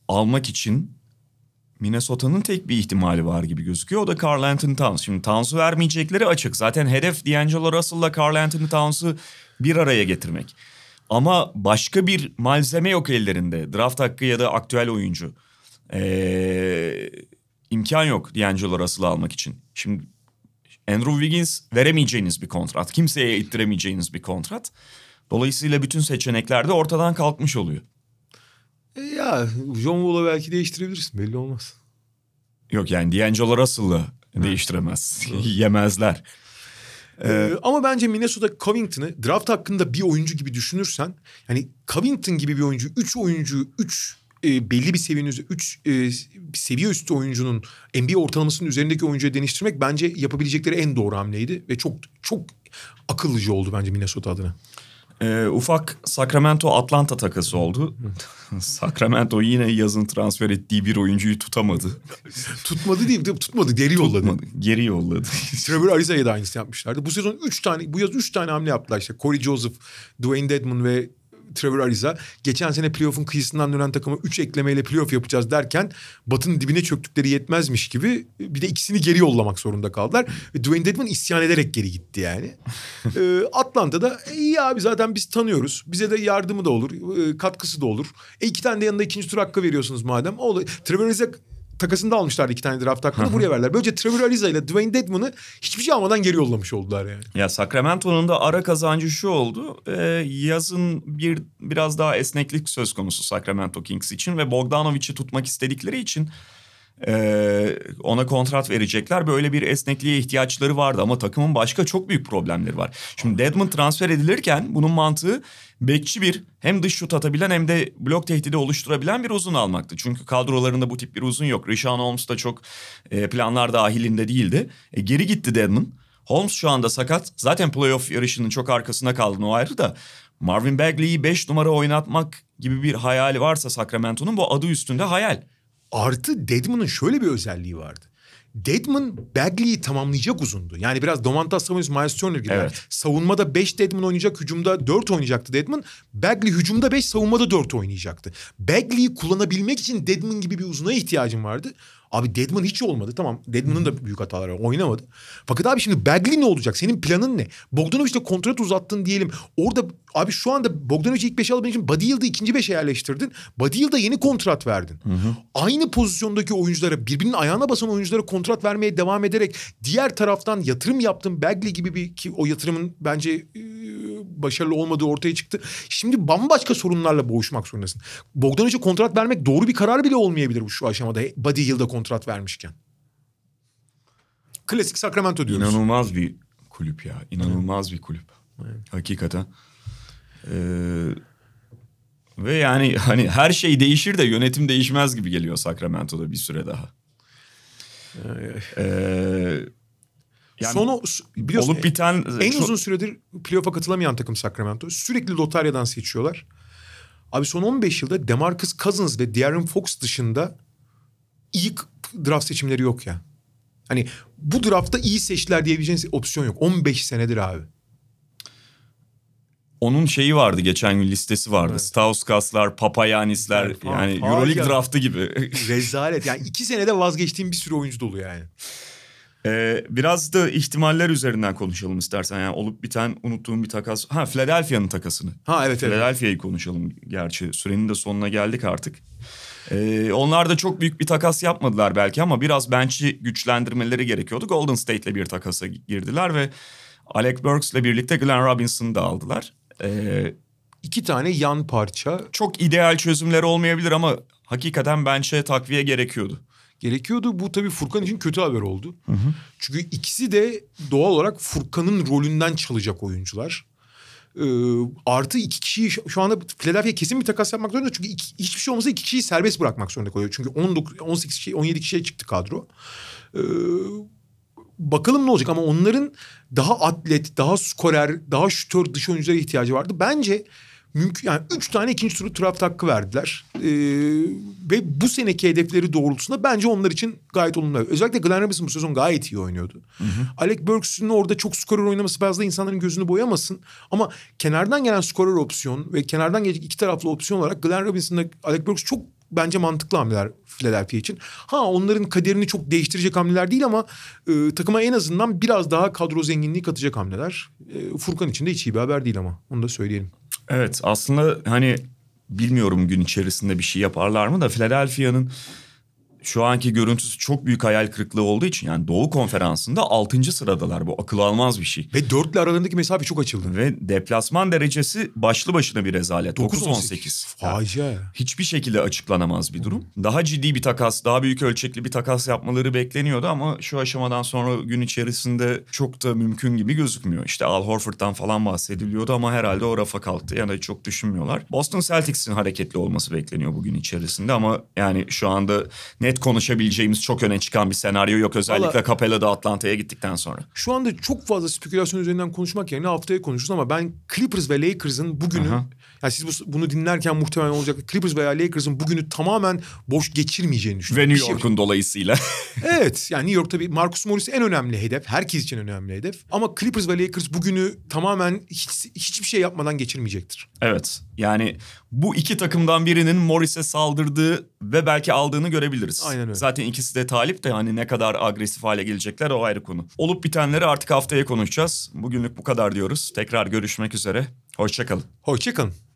almak için Minnesota'nın tek bir ihtimali var gibi gözüküyor. O da Carl Anthony Towns. Şimdi Towns'u vermeyecekleri açık. Zaten hedef D'Angelo Russell'la Carl Anthony Towns'u bir araya getirmek. Ama başka bir malzeme yok ellerinde. Draft hakkı ya da aktüel oyuncu. Ee, imkan yok D'Angelo Russell'ı almak için. Şimdi Andrew Wiggins veremeyeceğiniz bir kontrat. Kimseye ittiremeyeceğiniz bir kontrat. Dolayısıyla bütün seçenekler de ortadan kalkmış oluyor. E ya John Wall'u belki değiştirebilirsin belli olmaz. Yok yani D'Angelo Russell'ı değiştiremez. Yemezler. Ee, ama bence Minnesota Covington'ı draft hakkında bir oyuncu gibi düşünürsen yani Covington gibi bir oyuncu, üç oyuncu, üç e, belli bir seviyenin üzeri, üç e, bir seviye üstü oyuncunun NBA ortalamasının üzerindeki oyuncuya dönüştürmek bence yapabilecekleri en doğru hamleydi ve çok çok akıllıca oldu bence Minnesota adına. Ee, ufak Sacramento Atlanta takası oldu. Sacramento yine yazın transfer ettiği bir oyuncuyu tutamadı. Tutmadı değil, tutmadı, geri yolladı. Tutmadı, Geri yolladı. Trevor Ariza'ya da aynısını yapmışlardı. Bu sezon 3 tane, bu yaz 3 tane hamle yaptılar işte. Corey Joseph, Dwayne Dedmon ve Trevor Ariza. Geçen sene playoff'un kıyısından dönen takıma 3 eklemeyle playoff yapacağız derken Batı'nın dibine çöktükleri yetmezmiş gibi bir de ikisini geri yollamak zorunda kaldılar. Ve Dwayne Dedmon isyan ederek geri gitti yani. ee, Atlanta'da e, iyi abi zaten biz tanıyoruz. Bize de yardımı da olur, e, katkısı da olur. E iki tane de yanında ikinci tur hakkı veriyorsunuz madem. O, Trevor Ariza takasında almışlardı iki tane draft hakkını buraya verdiler. Böylece Trevor Ariza ile Dwayne Dedmon'u hiçbir şey almadan geri yollamış oldular yani. Ya Sacramento'nun da ara kazancı şu oldu. Ee, yazın bir biraz daha esneklik söz konusu Sacramento Kings için ve Bogdanovic'i tutmak istedikleri için e, ona kontrat verecekler. Böyle bir esnekliğe ihtiyaçları vardı ama takımın başka çok büyük problemleri var. Şimdi Dedmon transfer edilirken bunun mantığı bekçi bir hem dış şut atabilen hem de blok tehdidi oluşturabilen bir uzun almaktı. Çünkü kadrolarında bu tip bir uzun yok. Rishon Holmes da çok e, planlar dahilinde değildi. E, geri gitti Dedmon. Holmes şu anda sakat. Zaten playoff yarışının çok arkasında kaldın o ayrı da. Marvin Bagley'i 5 numara oynatmak gibi bir hayali varsa Sacramento'nun bu adı üstünde hayal. Artı Dedmon'un şöyle bir özelliği vardı. Dedmon Bagley'i tamamlayacak uzundu. Yani biraz Domantas Sabonis, Miles Turner gibi. Evet. Savunmada 5 Dedmon oynayacak, hücumda 4 oynayacaktı Dedmon. Bagley hücumda 5, savunmada 4 oynayacaktı. Bagley'i kullanabilmek için Dedmon gibi bir uzuna ihtiyacım vardı. Abi Dedmon hiç olmadı. Tamam Dedmon'un da büyük hataları var. Oynamadı. Fakat abi şimdi Bagley ne olacak? Senin planın ne? Bogdanovic'le kontrat uzattın diyelim. Orada abi şu anda Bogdanovic'i ilk 5'e alabilmek için Yield'ı ikinci 5'e yerleştirdin. Buddy Yield'a yeni kontrat verdin. Aynı pozisyondaki oyunculara birbirinin ayağına basan oyunculara kontrat vermeye devam ederek diğer taraftan yatırım yaptın. Bagley gibi bir ki o yatırımın bence e, başarılı olmadığı ortaya çıktı. Şimdi bambaşka sorunlarla boğuşmak zorundasın. Bogdanovic'e kontrat vermek doğru bir karar bile olmayabilir bu şu aşamada. Buddy Yield'a kontrat vermişken. Klasik Sacramento diyoruz. İnanılmaz bir kulüp ya. İnanılmaz bir kulüp. Hakikaten. Ee, ve yani hani her şey değişir de yönetim değişmez gibi geliyor Sacramento'da bir süre daha. Ee, yani Sonu biliyorsun olup biten en çok- uzun süredir playoff'a katılamayan takım Sacramento. Sürekli lotaryadan seçiyorlar. Abi son 15 yılda DeMarcus Cousins ve De'Aaron Fox dışında iyi draft seçimleri yok ya. Hani bu draftta iyi seçtiler diyebileceğiniz opsiyon yok. 15 senedir abi. onun şeyi vardı geçen gün listesi vardı. Stauskaslar, Papayanisler Evet, yani Harika. Euroleague draftı gibi. Rezalet. Yani iki senede vazgeçtiğim bir sürü oyuncu dolu yani. Ee, biraz da ihtimaller üzerinden konuşalım istersen. Yani olup biten unuttuğum bir takas. Ha Philadelphia'nın takasını. Ha evet evet. Philadelphia'yı konuşalım gerçi. Sürenin de sonuna geldik artık. Ee, onlar da çok büyük bir takas yapmadılar belki ama biraz bench'i güçlendirmeleri gerekiyordu. Golden State'le bir takasa girdiler ve Alec Burks'le birlikte Glenn Robinson'ı da aldılar. Ee, İki tane yan parça çok ideal çözümler olmayabilir ama hakikaten bench'e takviye gerekiyordu. Gerekiyordu. Bu tabii Furkan için kötü haber oldu. Çünkü ikisi de doğal olarak Furkan'ın rolünden çalacak oyuncular. Ee, artı iki kişiyi şu anda Philadelphia kesin bir takas yapmak zorunda. Çünkü iki- hiçbir şey olmasa iki kişiyi serbest bırakmak zorunda kalıyor. Çünkü 19, 18 kişi, 17 kişiye çıktı kadro. Ee, bakalım ne olacak ama onların daha atlet, daha skorer, daha şütör dış oyunculara ihtiyacı vardı. Bence mümkün yani üç tane ikinci turu draft hakkı verdiler. Ee, ve bu seneki hedefleri doğrultusunda bence onlar için gayet olumlu. Özellikle Glenn Robinson bu sezon gayet iyi oynuyordu. Alec Burks'ün orada çok skorer oynaması fazla insanların gözünü boyamasın. Ama kenardan gelen skorer opsiyon ve kenardan gelecek iki taraflı opsiyon olarak Glenn Robinson'la Alec Burks çok bence mantıklı hamleler Philadelphia için. Ha onların kaderini çok değiştirecek hamleler değil ama e, takıma en azından biraz daha kadro zenginliği katacak hamleler. E, Furkan için de hiç iyi bir haber değil ama onu da söyleyelim. Evet aslında hani bilmiyorum gün içerisinde bir şey yaparlar mı da Philadelphia'nın şu anki görüntüsü çok büyük hayal kırıklığı olduğu için yani Doğu Konferansı'nda 6. sıradalar. Bu akıl almaz bir şey. Ve dörtle aralarındaki mesafe çok açıldı. Ve deplasman derecesi başlı başına bir rezalet. 9-18. Facia. Hiçbir şekilde açıklanamaz bir durum. Daha ciddi bir takas, daha büyük ölçekli bir takas yapmaları bekleniyordu ama şu aşamadan sonra gün içerisinde çok da mümkün gibi gözükmüyor. İşte Al Horford'dan falan bahsediliyordu ama herhalde o rafa kalktı. Yani çok düşünmüyorlar. Boston Celtics'in hareketli olması bekleniyor bugün içerisinde ama yani şu anda net net konuşabileceğimiz çok öne çıkan bir senaryo yok. Özellikle Vallahi- Capella da Atlanta'ya gittikten sonra. Şu anda çok fazla spekülasyon üzerinden konuşmak yerine haftaya konuşuruz ama ben Clippers ve Lakers'ın bugünü Aha. yani siz bu- bunu dinlerken muhtemelen olacak Clippers veya Lakers'ın bugünü tamamen boş geçirmeyeceğini Ve düşünüyorum. New Bir şey- York'un dolayısıyla. Evet yani New York tabii Marcus Morris en önemli hedef. Herkes için önemli hedef. Ama Clippers ve Lakers bugünü tamamen hiç, hiçbir şey yapmadan geçirmeyecektir. evet. Yani bu iki takımdan birinin Morris'e saldırdığı ve belki aldığını görebiliriz. Aynen öyle. Zaten ikisi de talip de hani ne kadar agresif hale gelecekler o ayrı konu. Olup bitenleri artık haftaya konuşacağız. Bugünlük bu kadar diyoruz. Tekrar görüşmek üzere. Hoşçakalın. Hoşçakalın.